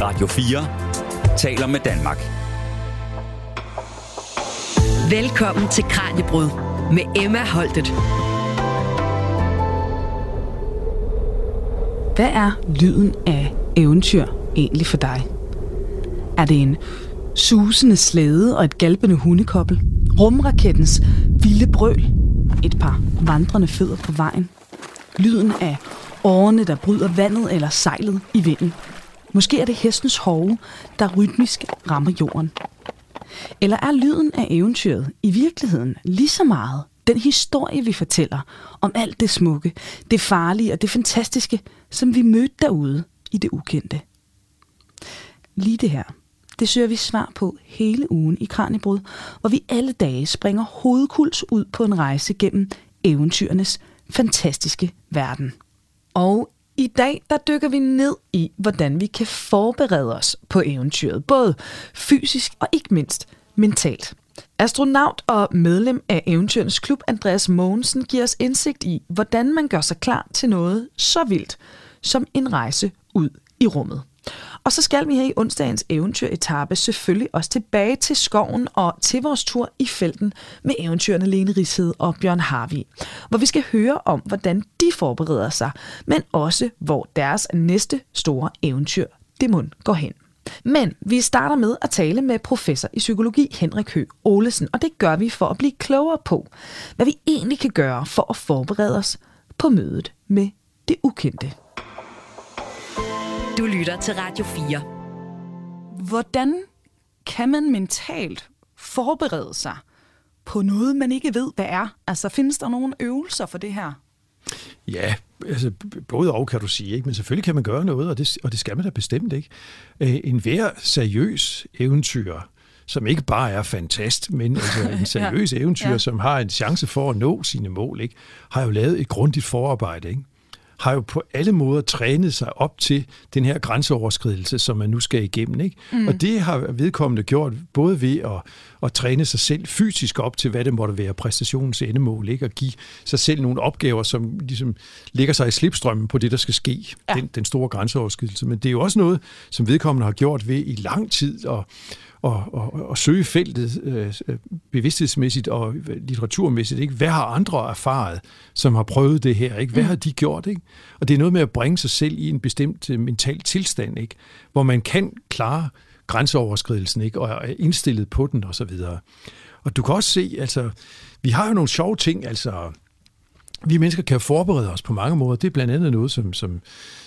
Radio 4 taler med Danmark. Velkommen til Kranjebrud med Emma Holtet. Hvad er lyden af eventyr egentlig for dig? Er det en susende slæde og et galpende hundekobbel? Rumrakettens vilde brøl? Et par vandrende fødder på vejen? Lyden af årene, der bryder vandet eller sejlet i vinden? Måske er det hestens hove, der rytmisk rammer jorden. Eller er lyden af eventyret i virkeligheden lige så meget den historie, vi fortæller om alt det smukke, det farlige og det fantastiske, som vi mødte derude i det ukendte? Lige det her, det søger vi svar på hele ugen i Kranjebrud, hvor vi alle dage springer hovedkuls ud på en rejse gennem eventyrenes fantastiske verden. Og i dag der dykker vi ned i, hvordan vi kan forberede os på eventyret, både fysisk og ikke mindst mentalt. Astronaut og medlem af Eventyrens Klub, Andreas Mogensen, giver os indsigt i, hvordan man gør sig klar til noget så vildt som en rejse ud i rummet. Og så skal vi her i onsdagens eventyretappe selvfølgelig også tilbage til skoven og til vores tur i felten med eventyrene Lene Rished og Bjørn Harvi, hvor vi skal høre om, hvordan de forbereder sig, men også hvor deres næste store eventyr, det mund går hen. Men vi starter med at tale med professor i psykologi Henrik Høgh Olesen, og det gør vi for at blive klogere på, hvad vi egentlig kan gøre for at forberede os på mødet med det ukendte. Du lytter til Radio 4. Hvordan kan man mentalt forberede sig på noget, man ikke ved, hvad er? Altså, findes der nogle øvelser for det her? Ja, altså både og kan du sige, ikke? men selvfølgelig kan man gøre noget, og det, og det skal man da bestemt ikke. Øh, en hver seriøs eventyr, som ikke bare er fantast, men altså en seriøs ja. eventyr, ja. som har en chance for at nå sine mål, ikke? har jo lavet et grundigt forarbejde. Ikke? Har jo på alle måder trænet sig op til den her grænseoverskridelse, som man nu skal igennem. Ikke? Mm. Og det har vedkommende gjort både ved at, at træne sig selv fysisk op til, hvad det måtte være præstationens endemål, ikke? og give sig selv nogle opgaver, som ligesom ligger sig i slipstrømmen på det, der skal ske, ja. den, den store grænseoverskridelse. Men det er jo også noget, som vedkommende har gjort ved i lang tid at og, og, og søge feltet øh, bevidsthedsmæssigt og litteraturmæssigt. Ikke? Hvad har andre erfaret, som har prøvet det her? Ikke? Hvad mm. har de gjort? Ikke? Og det er noget med at bringe sig selv i en bestemt øh, mental tilstand, ikke? hvor man kan klare grænseoverskridelsen ikke? og er indstillet på den osv. Og, og du kan også se, altså, vi har jo nogle sjove ting, altså vi mennesker kan forberede os på mange måder. Det er blandt andet noget, som, som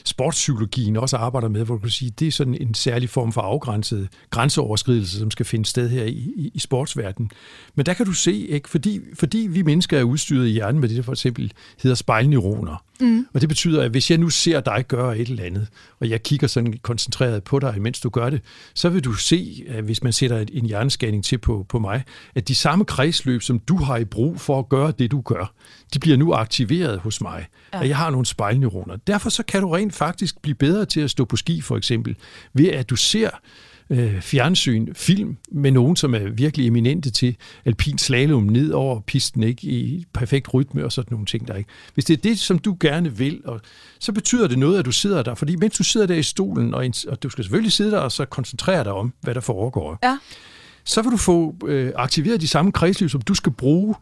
sportspsykologien også arbejder med, hvor du kan sige, det er sådan en særlig form for afgrænset grænseoverskridelse, som skal finde sted her i, i, i sportsverdenen. Men der kan du se, ikke, fordi, fordi vi mennesker er udstyret i hjernen med det, der for eksempel hedder spejlneuroner. Mm. Og det betyder, at hvis jeg nu ser dig gøre et eller andet, og jeg kigger sådan koncentreret på dig, mens du gør det, så vil du se, at hvis man sætter en hjerneskanning til på, på mig, at de samme kredsløb, som du har i brug for at gøre det, du gør, de bliver nu aktiveret hos mig. Ja. Og jeg har nogle spejlneuroner. Derfor så kan du rent faktisk blive bedre til at stå på ski, for eksempel, ved at du ser øh, fjernsyn, film med nogen, som er virkelig eminente til alpin slalom ned over pisten, ikke i perfekt rytme og sådan nogle ting der ikke. Hvis det er det, som du gerne vil, og, så betyder det noget, at du sidder der, fordi mens du sidder der i stolen, og, og du skal selvfølgelig sidde der og så koncentrere dig om, hvad der foregår, ja. så vil du få øh, aktiveret de samme kredsløb, som du skal bruge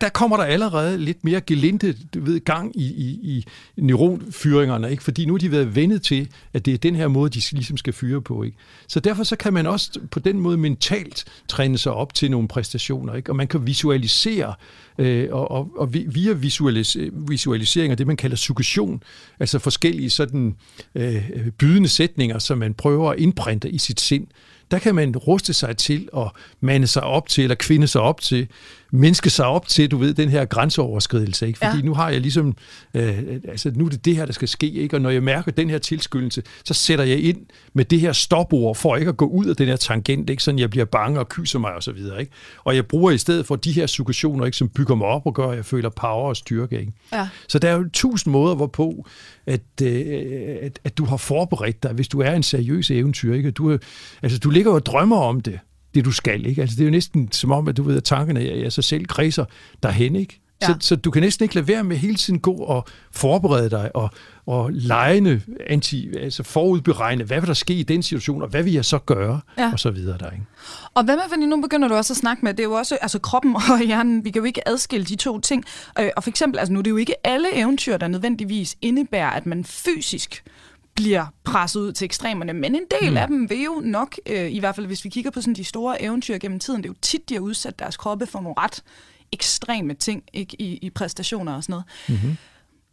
der kommer der allerede lidt mere gelinde du ved, gang i, i, i neuronfyringerne, ikke? fordi nu er de været vendet til, at det er den her måde, de ligesom skal fyre på. Ikke? Så derfor så kan man også på den måde mentalt træne sig op til nogle præstationer, ikke? og man kan visualisere, øh, og, og, og via visualis, visualisering og det, man kalder suggestion, altså forskellige sådan øh, bydende sætninger, som man prøver at indprinte i sit sind, der kan man ruste sig til at mande sig op til, eller kvinde sig op til, menneske sig op til, du ved, den her grænseoverskridelse, ikke? Fordi ja. nu har jeg ligesom, øh, altså nu er det det her, der skal ske, ikke? Og når jeg mærker den her tilskyndelse, så sætter jeg ind med det her stopord, for ikke at gå ud af den her tangent, ikke? Sådan jeg bliver bange og kyser mig og så videre, ikke? Og jeg bruger i stedet for de her suggestioner, ikke? Som bygger mig op og gør, at jeg føler power og styrke, ikke? Ja. Så der er jo tusind måder, hvorpå, at, øh, at, at du har forberedt dig, hvis du er en seriøs eventyr, ikke? Du, altså, du ligger og drømmer om det, det du skal. Ikke? Altså, det er jo næsten som om, at du ved, at tankerne af sig selv kredser derhen. Ikke? Ja. Så, så du kan næsten ikke lade være med hele tiden gå og forberede dig og, og lejende, anti, altså forudberegne, hvad vil der ske i den situation, og hvad vil jeg så gøre, ja. og så videre der, ikke? Og hvad med, fordi nu begynder du også at snakke med, det er jo også, altså kroppen og hjernen, vi kan jo ikke adskille de to ting. Øh, og for eksempel, altså nu det er jo ikke alle eventyr, der nødvendigvis indebærer, at man fysisk bliver presset ud til ekstremerne, men en del mm. af dem vil jo nok, øh, i hvert fald hvis vi kigger på sådan de store eventyr gennem tiden, det er jo tit, de har udsat deres kroppe for nogle ret ekstreme ting ikke, i, i præstationer og sådan noget. Mm-hmm.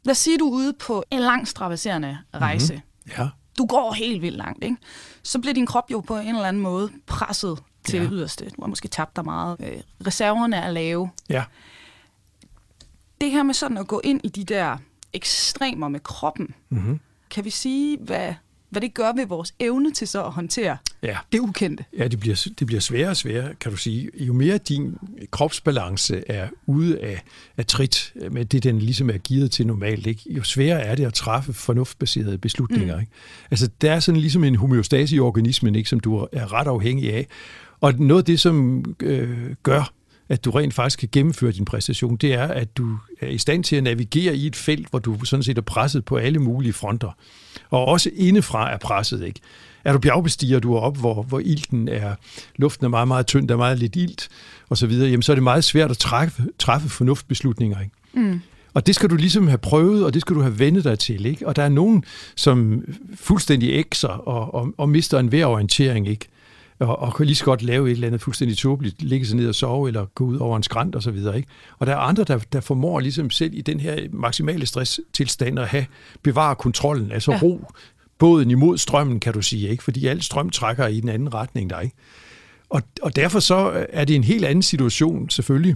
Lad os sige, du er ude på en lang strabaserende rejse. Mm-hmm. Ja. Du går helt vildt langt, ikke? Så bliver din krop jo på en eller anden måde presset til ja. det yderste. Du har måske tabt dig meget. Øh, reserverne er lave. Ja. Det her med sådan at gå ind i de der ekstremer med kroppen, mm-hmm. Kan vi sige, hvad, hvad det gør ved vores evne til så at håndtere ja. det ukendte. Ja, det bliver, det bliver sværere og sværere, kan du sige. Jo mere din kropsbalance er ude af, af trit med det, den ligesom er givet til normalt, ikke? jo sværere er det at træffe fornuftbaserede beslutninger. Mm. Ikke? Altså, der er sådan ligesom en homeostase i organismen, ikke, som du er ret afhængig af. Og noget af det, som øh, gør, at du rent faktisk kan gennemføre din præstation, det er, at du er i stand til at navigere i et felt, hvor du sådan set er presset på alle mulige fronter. Og også indefra er presset, ikke? Er du bjergbestiger, du er op, hvor, hvor ilten er, luften er meget, meget tynd, der er meget lidt ilt, og så videre, jamen så er det meget svært at træffe, træffe fornuftbeslutninger, ikke? Mm. Og det skal du ligesom have prøvet, og det skal du have vendet dig til. Ikke? Og der er nogen, som fuldstændig ægser og, og, og mister en hver orientering. Ikke? Og, og kan lige så godt lave et eller andet fuldstændig tåbeligt, ligge sig ned og sove, eller gå ud over en skrant og så videre. Ikke? Og der er andre, der, der formår ligesom selv i den her maksimale stresstilstand at have, bevare kontrollen, altså ja. ro båden imod strømmen, kan du sige, ikke? fordi al strøm trækker i den anden retning der. Ikke? Og, og derfor så er det en helt anden situation selvfølgelig,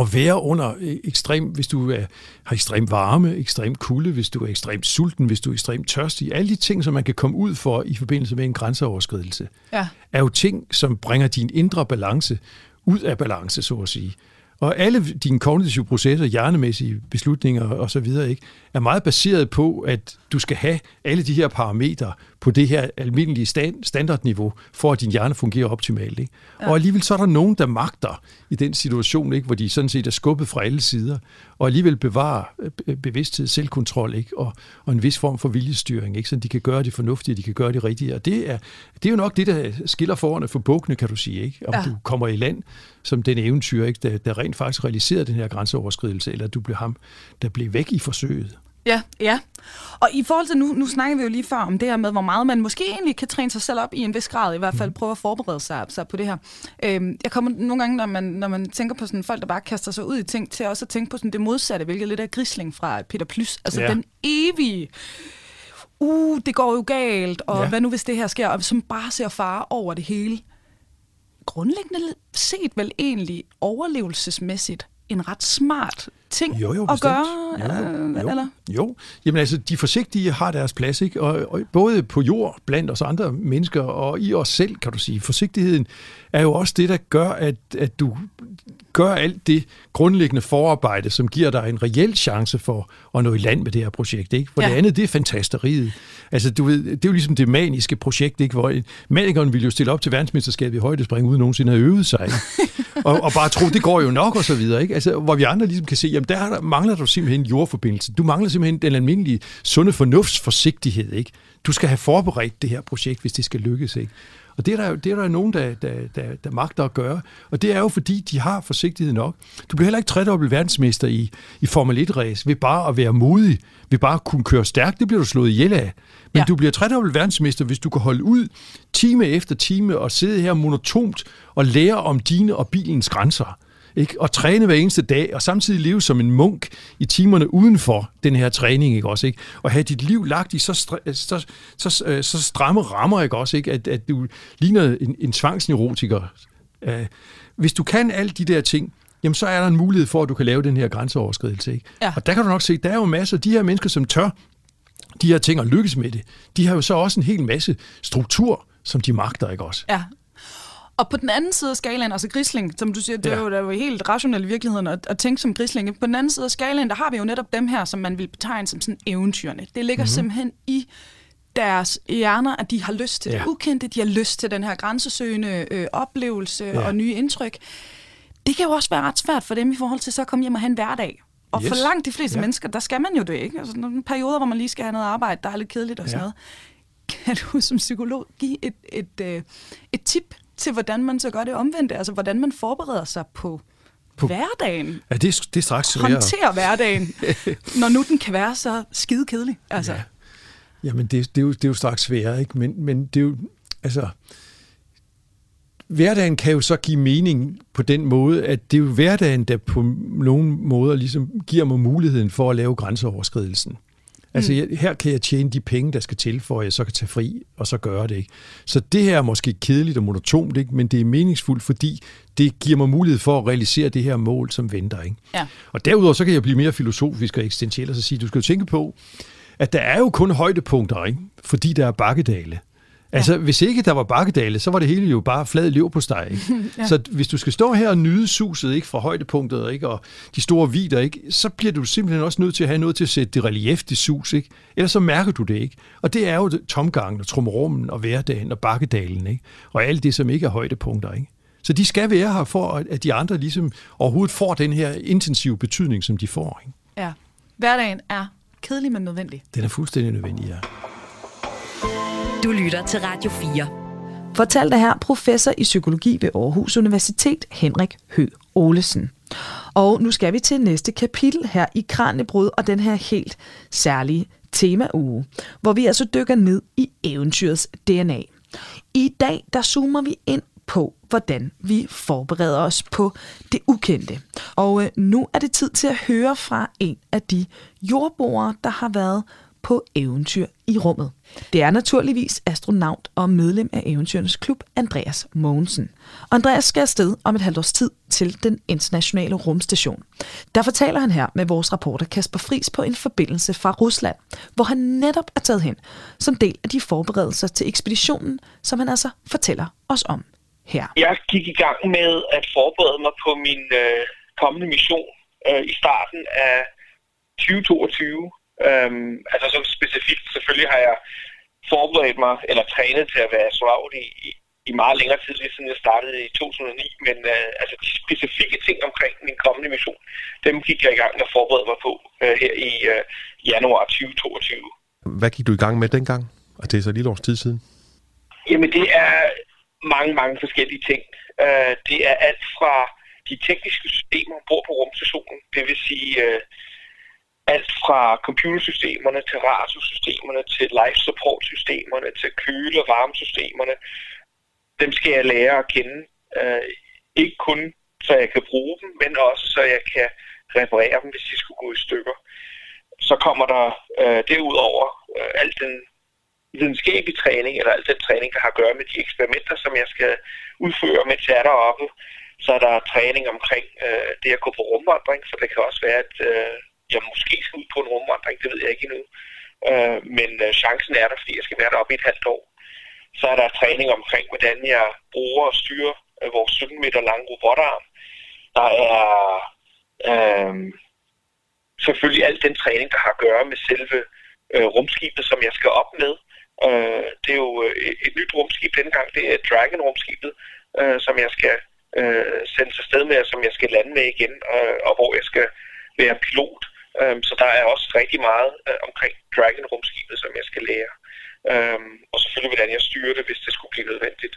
at være under øh, ekstrem, hvis du er, har ekstrem varme, ekstrem kulde, hvis du er ekstremt sulten, hvis du er ekstremt tørstig. Alle de ting, som man kan komme ud for i forbindelse med en grænseoverskridelse, ja. er jo ting, som bringer din indre balance ud af balance, så at sige. Og alle dine kognitive processer, hjernemæssige beslutninger osv., ikke, er meget baseret på, at du skal have alle de her parametre på det her almindelige standardniveau, for at din hjerne fungerer optimalt. Ikke? Ja. Og alligevel så er der nogen, der magter i den situation, ikke, hvor de sådan set er skubbet fra alle sider, og alligevel bevarer bevidsthed, selvkontrol ikke, og, og en vis form for viljestyring, ikke, så de kan gøre det fornuftige, de kan gøre det rigtige. Og det er, det er jo nok det, der skiller forerne for bukkene, kan du sige. Ikke? Om ja. du kommer i land som den eventyr, ikke, der, der rent faktisk realiserede den her grænseoverskridelse, eller du blev ham, der blev væk i forsøget. Ja, ja. Og i forhold til nu, nu snakker vi jo lige før om det her med, hvor meget man måske egentlig kan træne sig selv op i en vis grad, i hvert fald mm. prøve at forberede sig, sig på det her. Øhm, jeg kommer nogle gange, når man, når man tænker på sådan folk, der bare kaster sig ud i ting, til også at tænke på sådan det modsatte, hvilket lidt er grisling fra Peter Plys. Altså ja. den evige uh, det går jo galt, og ja. hvad nu hvis det her sker, og som bare ser fare over det hele. Grundlæggende set vel egentlig overlevelsesmæssigt en ret smart ting jo, jo, at gøre? Jo, jo, eller? jo. Jamen altså, de forsigtige har deres plads, ikke? Og, og både på jord, blandt os andre mennesker, og i os selv, kan du sige. Forsigtigheden er jo også det, der gør, at, at du gør alt det grundlæggende forarbejde, som giver dig en reel chance for at nå i land med det her projekt. Ikke? For ja. det andet, det er fantasteriet. Altså, du ved, det er jo ligesom det maniske projekt, ikke? hvor manikeren ville jo stille op til verdensmesterskabet i højdespring, uden nogensinde at have øvet sig. og, og bare tro, det går jo nok, og så videre. Ikke? Altså, hvor vi andre ligesom kan se, jamen der mangler du simpelthen jordforbindelse. Du mangler simpelthen den almindelige sunde fornuftsforsigtighed. Ikke? Du skal have forberedt det her projekt, hvis det skal lykkes. Ikke? Og det er der, det er der nogen, der, der, der, der magter at gøre. Og det er jo fordi, de har forsigtighed nok. Du bliver heller ikke tredobbelt verdensmester i, i Formel 1-race ved bare at være modig, ved bare at kunne køre stærkt. Det bliver du slået ihjel af. Men ja. du bliver tredobbelt verdensmester, hvis du kan holde ud time efter time og sidde her monotont og lære om dine og bilens grænser. Ikke? Og træne hver eneste dag, og samtidig leve som en munk i timerne uden for den her træning, ikke også? Ikke? Og have dit liv lagt i så, så, så, øh, så stramme rammer, ikke også? Ikke? At, at du ligner en, en tvangsneurotiker. Uh, hvis du kan alle de der ting, jamen så er der en mulighed for, at du kan lave den her grænseoverskridelse. Ikke? Ja. Og der kan du nok se, der er jo masser af de her mennesker, som tør de her ting og lykkes med det. De har jo så også en hel masse struktur, som de magter, ikke også? Ja, og på den anden side af skalaen, altså grisling, som du siger, det er jo, det er jo helt rationelt i virkeligheden at, at tænke som grisling. På den anden side af skalaen, der har vi jo netop dem her, som man vil betegne som sådan eventyrene. Det ligger mm-hmm. simpelthen i deres hjerner, at de har lyst til ja. det ukendte, de har lyst til den her grænsesøgende øh, oplevelse ja. og nye indtryk. det kan jo også være ret svært for dem i forhold til så at komme hjem og have en hverdag. Og yes. for langt de fleste Ja. ja. mennesker, der skal man jo det ikke. Altså, nogle perioder, hvor man lige skal have noget arbejde, der er lidt kedeligt og sådan Ja. noget. Kan du som psykolog give et, et, et, et tip til, hvordan man så gør det omvendte? Altså, hvordan man forbereder sig på, på hverdagen? Ja, det, er, det er straks sværere. Håndtere hverdagen, når nu den kan være så skide kedelig. Altså, Ja. Jamen, det, det, er jo, det er jo straks sværere, ikke? Men, men det er jo, altså, hverdagen kan jo så give mening på den måde, at det er jo hverdagen, der på nogle måder ligesom giver mig muligheden for at lave grænseoverskridelsen. Altså, jeg, her kan jeg tjene de penge, der skal til, for at jeg så kan tage fri, og så gøre det. Ikke? Så det her er måske kedeligt og monotont, ikke? men det er meningsfuldt, fordi det giver mig mulighed for at realisere det her mål, som venter. Ikke? Ja. Og derudover så kan jeg blive mere filosofisk og eksistentiel og så sige, du skal jo tænke på, at der er jo kun højdepunkter, ikke? fordi der er bakkedale. Altså, ja. hvis ikke der var bakkedale, så var det hele jo bare flad lev på steg. Ikke? ja. Så hvis du skal stå her og nyde suset ikke, fra højdepunktet ikke, og de store vider, ikke, så bliver du simpelthen også nødt til at have noget til at sætte det relief, det sus. Ikke? Ellers så mærker du det ikke. Og det er jo tomgangen og trummerummen og hverdagen og bakkedalen. Ikke? Og alt det, som ikke er højdepunkter. Ikke? Så de skal være her for, at- at de andre ligesom overhovedet får den her intensive betydning, som de får. Ikke? ja. Hverdagen er kedelig, men nødvendig. Den er fuldstændig nødvendig, ja. Du lytter til Radio 4. Fortalte her professor i psykologi ved Aarhus Universitet, Henrik Hø Olesen. Og nu skal vi til næste kapitel her i Kranjebrud og den her helt særlige temauge, hvor vi altså dykker ned i eventyrets DNA. I dag der zoomer vi ind på, hvordan vi forbereder os på det ukendte. Og øh, nu er det tid til at høre fra en af de jordboere, der har været på eventyr i rummet. Det er naturligvis astronaut og medlem af Eventyrenes Klub, Andreas Mogensen. Og Andreas skal afsted om et halvt års tid til den internationale rumstation. Der fortæller han her med vores reporter Kasper Fris på en forbindelse fra Rusland, hvor han netop er taget hen som del af de forberedelser til ekspeditionen, som han altså fortæller os om her. Jeg gik i gang med at forberede mig på min øh, kommende mission øh, i starten af 2022. Øhm, altså så specifikt, selvfølgelig har jeg forberedt mig, eller trænet til at være astronaut i, i, i meget længere tid, lige siden jeg startede i 2009. Men øh, altså de specifikke ting omkring min kommende mission, dem gik jeg i gang med at forberede mig på øh, her i øh, januar 2022. Hvad gik du i gang med dengang? Og det er så lige et års tid siden. Jamen det er mange, mange forskellige ting. Uh, det er alt fra de tekniske systemer ombord på rumstationen, det vil sige uh, alt fra computersystemerne til radiosystemerne til life support systemerne til køle- og varmesystemerne. Dem skal jeg lære at kende. Øh, ikke kun så jeg kan bruge dem, men også så jeg kan reparere dem, hvis de skulle gå i stykker. Så kommer der øh, derudover øh, alt den videnskabelige træning, eller al den træning, der har at gøre med de eksperimenter, som jeg skal udføre, mens jeg er deroppe. Så er der træning omkring øh, det at gå på rumvandring, for det kan også være, at øh, jeg måske skal ud på en rumvandring, det ved jeg ikke endnu. Øh, men øh, chancen er der, fordi jeg skal være deroppe i et halvt år. Så er der træning omkring, hvordan jeg bruger og styrer øh, vores 17 meter lange robotarm. Der er øh, selvfølgelig al den træning, der har at gøre med selve øh, rumskibet, som jeg skal op med. Øh, det er jo et, et nyt rumskib denne gang. Det er Dragon-rumskibet, øh, som jeg skal øh, sendes afsted med, og som jeg skal lande med igen, øh, og hvor jeg skal være pilot. Øh, så der er også rigtig meget øh, omkring Dragon-rumskibet, som jeg skal lære. Øh, og selvfølgelig, hvordan jeg styrer det, hvis det skulle blive nødvendigt.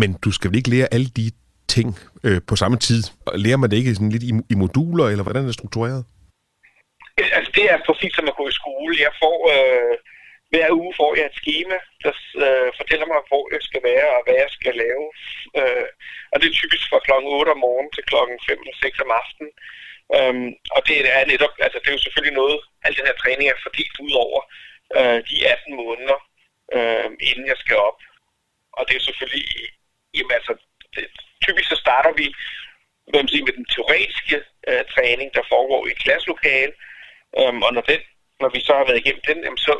Men du skal vel ikke lære alle de ting øh, på samme tid? Og Lærer man det ikke sådan lidt i, i moduler, eller hvordan er det struktureret? Øh, Altså, det er præcis som at gå i skole. Jeg får, øh, hver uge får jeg et schema, der øh, fortæller mig, hvor jeg skal være og hvad jeg skal lave. Øh, og det er typisk fra klokken 8 om morgenen til klokken 5 eller 6 om aftenen. Øhm, og det er netop, altså det er jo selvfølgelig noget, al den her træning er fordelt ud over øh, de 18 måneder, øh, inden jeg skal op. Og det er selvfølgelig, jamen altså, det, typisk så starter vi hvad man siger, med den teoretiske øh, træning, der foregår i et klasselokale, Øhm, og når, den, når vi så har været igennem den, jamen, så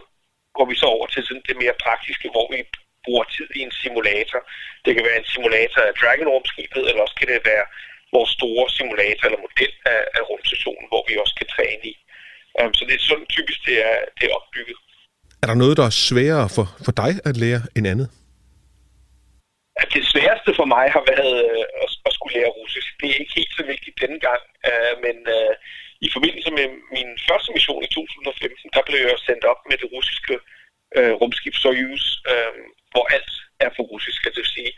går vi så over til sådan det mere praktiske, hvor vi bruger tid i en simulator. Det kan være en simulator af Dragon rumskibet, eller også kan det være vores store simulator eller model af, af rumstationen, hvor vi også kan træne i. Øhm, så det er sådan typisk, det er, det er opbygget. Er der noget, der er sværere for, for dig at lære end andet? At det sværeste for mig har været øh, at, at skulle lære russisk. Det er ikke helt så vigtigt denne gang, øh, men øh, i forbindelse med min første mission i 2015, der blev jeg sendt op med det russiske øh, rumskib Soyuz, øh, hvor alt er på russisk, altså det vil sige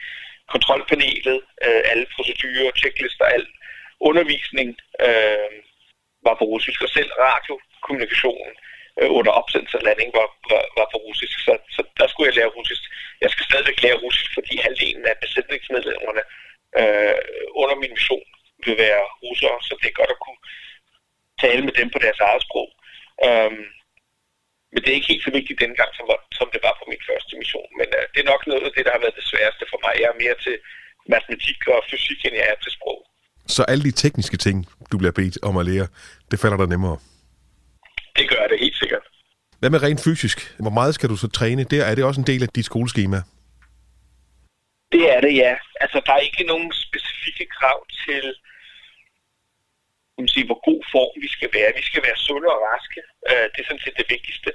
kontrolpanelet, øh, alle procedurer, checklister, al undervisning øh, var på russisk, og selv radiokommunikationen øh, under opsendelse og landing var, var, var på russisk, så, så der skulle jeg lære russisk. Jeg skal stadigvæk lære russisk, fordi halvdelen af besætningsmedlemmerne øh, under min mission vil være russere, så det er godt at kunne tale med dem på deres eget sprog. Øh, men det er ikke helt så vigtigt dengang, som, som det var på min første mission. Men uh, det er nok noget af det, der har været det sværeste for mig. Jeg er mere til matematik og fysik, end jeg er til sprog. Så alle de tekniske ting, du bliver bedt om at lære, det falder dig nemmere? Det gør det helt sikkert. Hvad med rent fysisk? Hvor meget skal du så træne? Der er det også en del af dit skoleskema? Det er det, ja. Altså, der er ikke nogen specifikke krav til, man sige, hvor god form vi skal være. Vi skal være sunde og raske. Øh, det er sådan set det vigtigste.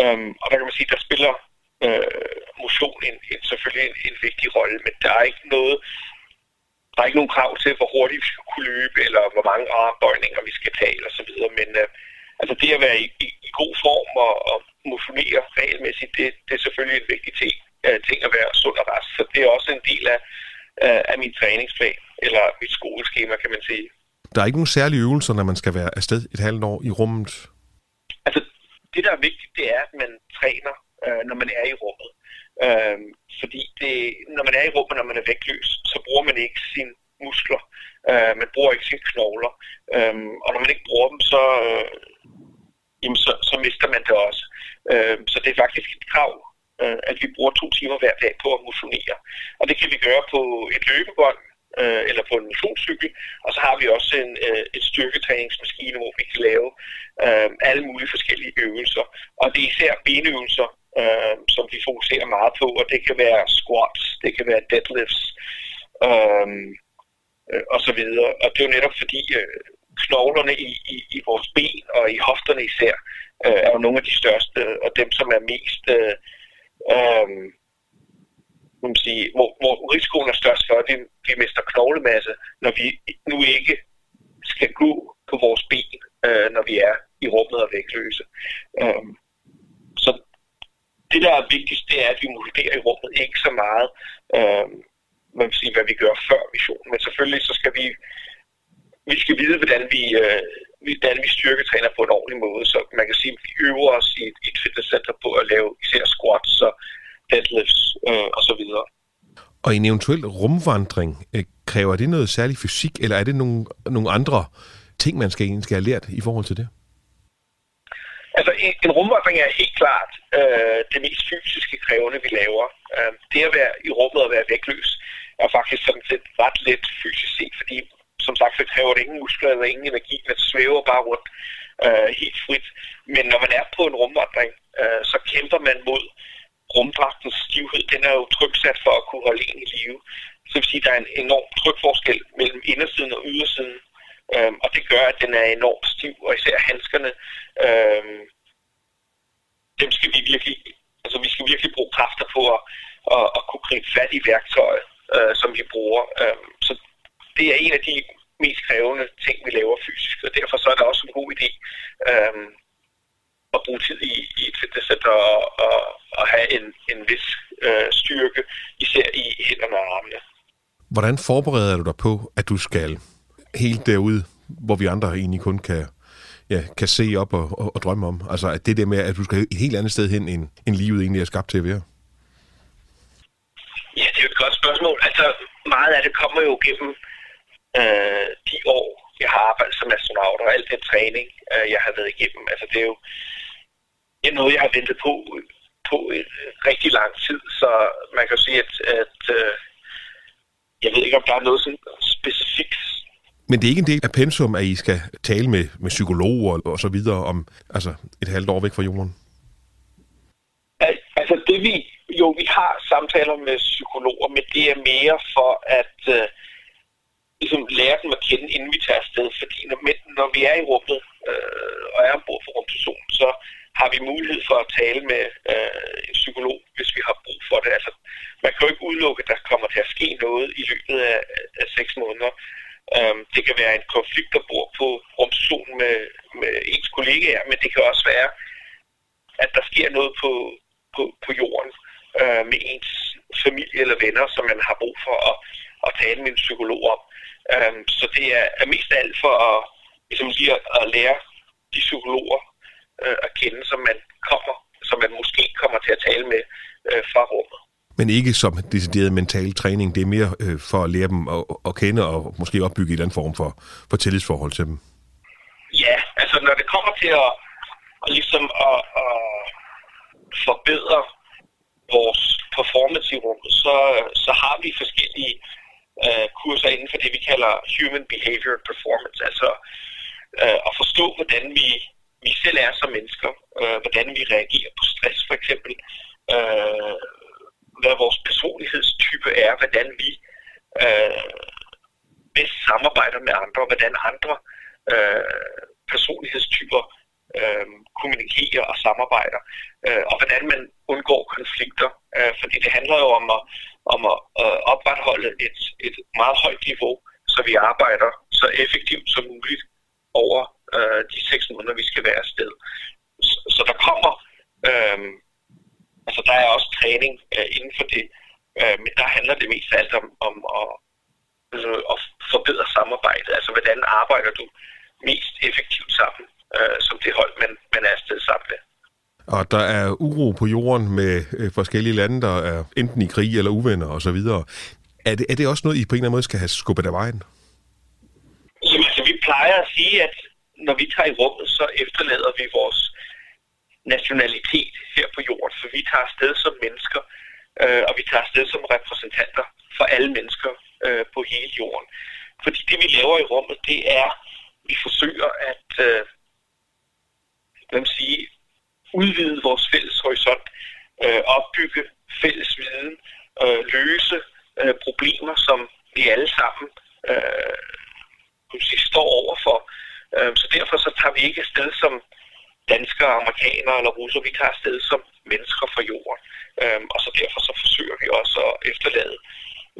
Øh, og der kan man sige, der spiller øh, motion en, en, selvfølgelig en, en vigtig rolle, men der er ikke noget, der er ikke nogen krav til, hvor hurtigt vi skal kunne løbe, eller hvor mange armbøjninger vi skal tage, og så videre. Men øh, altså det at være i, i, i god form og, og motionere regelmæssigt, det, det er selvfølgelig en vigtig ting, øh, ting at være sund og rask. Så det er også en del af, øh, af min træningsplan, eller mit skoleskema, kan man sige. Der er ikke nogen særlige øvelser, når man skal være afsted et halvt år i rummet? Altså, det der er vigtigt, det er, at man træner, øh, når man er i rummet. Øh, fordi det, når man er i rummet, når man er vægtløs, så bruger man ikke sine muskler. Øh, man bruger ikke sine knogler. Øh, og når man ikke bruger dem, så, øh, jamen, så, så mister man det også. Øh, så det er faktisk et krav, øh, at vi bruger to timer hver dag på at motionere. Og det kan vi gøre på et løbebånd, øh, eller på en motionscykel, og så har vi også en, øh, et styrketræningsmaskine, hvor vi kan lave øh, alle mulige forskellige øvelser. Og det er især benøvelser, øh, som vi fokuserer meget på, og det kan være squats, det kan være deadlifts, øh, øh, og så videre. Og det er jo netop fordi øh, knoglerne i, i, i vores ben og i hofterne især øh, er jo nogle af de største, og dem som er mest... Øh, øh, man sige, hvor, hvor risikoen er størst for, at vi, vi mister knoglemasse, når vi nu ikke skal gå på vores ben, øh, når vi er i rummet og vægtløse. Øh, så det, der er vigtigst, det er, at vi modellerer i rummet ikke så meget, øh, man vil sige, hvad vi gør før missionen. Men selvfølgelig så skal vi, vi skal vide, hvordan vi, øh, hvordan vi styrketræner på en ordentlig måde. Så man kan sige, at vi øver os i et, et fitnesscenter på at lave især squats så deadlifts øh, og så videre. Og en eventuel rumvandring, øh, kræver det noget særlig fysik, eller er det nogle, nogle andre ting, man skal, skal have lært i forhold til det? Altså, en, en rumvandring er helt klart øh, det mest fysiske krævende, vi laver. Øh, det at være i rummet og være vægtløs er faktisk sådan set ret let fysisk set, fordi som sagt, så kræver det ingen muskler eller ingen energi. Man svæver bare rundt øh, helt frit. Men når man er på en rumvandring, øh, så kæmper man mod rumdragtens stivhed, den er jo tryksat for at kunne holde en i live. Så vil sige, at der er en enorm trykforskel mellem indersiden og ydersiden, øhm, og det gør, at den er enormt stiv, og især handskerne, øhm, dem skal vi virkelig, altså vi skal virkelig bruge kræfter på at, at, at kunne gribe fat i værktøjet, øh, som vi bruger. Øhm, så det er en af de mest krævende ting, vi laver fysisk, og derfor så er det også en god idé øhm, at bruge tid i, i et fitnesscenter og, og, og have en, en vis øh, styrke, især i hænderne og armene. Hvordan forbereder du dig på, at du skal helt derude, hvor vi andre egentlig kun kan, ja, kan se op og, og, og drømme om? Altså at det der med, at du skal et helt andet sted hen, end, end livet egentlig er skabt til at være? Ja, det er jo et godt spørgsmål. Altså, meget af det kommer jo gennem øh, de år, jeg har arbejdet som astronaut, og al den træning, øh, jeg har været igennem. Altså, det er jo det er noget, jeg har ventet på på en rigtig lang tid, så man kan sige, at, at øh, jeg ved ikke, om der er noget sådan specifikt. Men det er ikke en del af pensum, at I skal tale med, med psykologer og så videre om altså et halvt år væk fra jorden? Altså det vi, jo vi har samtaler med psykologer, men det er mere for at øh, ligesom lære dem at kende, inden vi tager afsted. Fordi når, når vi er i rummet øh, og er ombord for rumstationen, så har vi mulighed for at tale med øh, en psykolog, hvis vi har brug for det. Altså, man kan jo ikke udelukke, at der kommer til at ske noget i løbet af, af seks måneder. Øhm, det kan være en konflikt, der bor på rumstationen med, med ens kollegaer, men det kan også være, at der sker noget på, på, på jorden øh, med ens familie eller venner, som man har brug for at, at tale med en psykolog om. Øhm, så det er, er mest af alt for at, ligesom lige at, at lære de psykologer øh, at kende, som man kommer, som man måske kommer til at tale med øh, fra rummet. Men ikke som decideret mental træning. Det er mere øh, for at lære dem at, at kende og måske opbygge en eller anden form for, for tillidsforhold til dem. Ja, altså når det kommer til at, at ligesom at, at forbedre vores performance i rummet, så, så har vi forskellige øh, kurser inden for det, vi kalder Human Behavior Performance, altså øh, at forstå, hvordan vi, vi selv er som mennesker, øh, hvordan vi reagerer på stress for eksempel, øh, hvad vores personlighedstype er, hvordan vi øh, bedst samarbejder med andre, hvordan andre øh, personlighedstyper øh, kommunikerer og samarbejder, øh, og hvordan man undgår konflikter. Øh, fordi det handler jo om at, om at øh, opretholde et, et meget højt niveau, så vi arbejder så effektivt som muligt over øh, de seks måneder, vi skal være afsted. Så, så der kommer, øh, altså der er også træning øh, inden for det, øh, men der handler det mest af alt om, om at, altså, at forbedre samarbejdet. Altså hvordan arbejder du mest effektivt sammen øh, som det hold, man, man er afsted sammen med. Og der er uro på jorden med øh, forskellige lande, der er enten i krig eller uvenner osv. Er det, er det også noget, I på en eller anden måde skal have skubbet af vejen? Jamen, altså, vi plejer at sige, at når vi tager i rummet, så efterlader vi vores nationalitet her på jorden, for vi tager afsted som mennesker, øh, og vi tager afsted som repræsentanter for alle mennesker øh, på hele jorden. Fordi det, vi laver i rummet, det er, vi forsøger at øh, hvad man sige, udvide vores fælles horisont, øh, opbygge fælles viden, øh, løse øh, problemer, som vi alle sammen øh, sige, står overfor. Øh, så derfor så tager vi ikke afsted som danskere, amerikanere eller russer, vi tager afsted som mennesker fra jorden. Øh, og så derfor så forsøger vi også at efterlade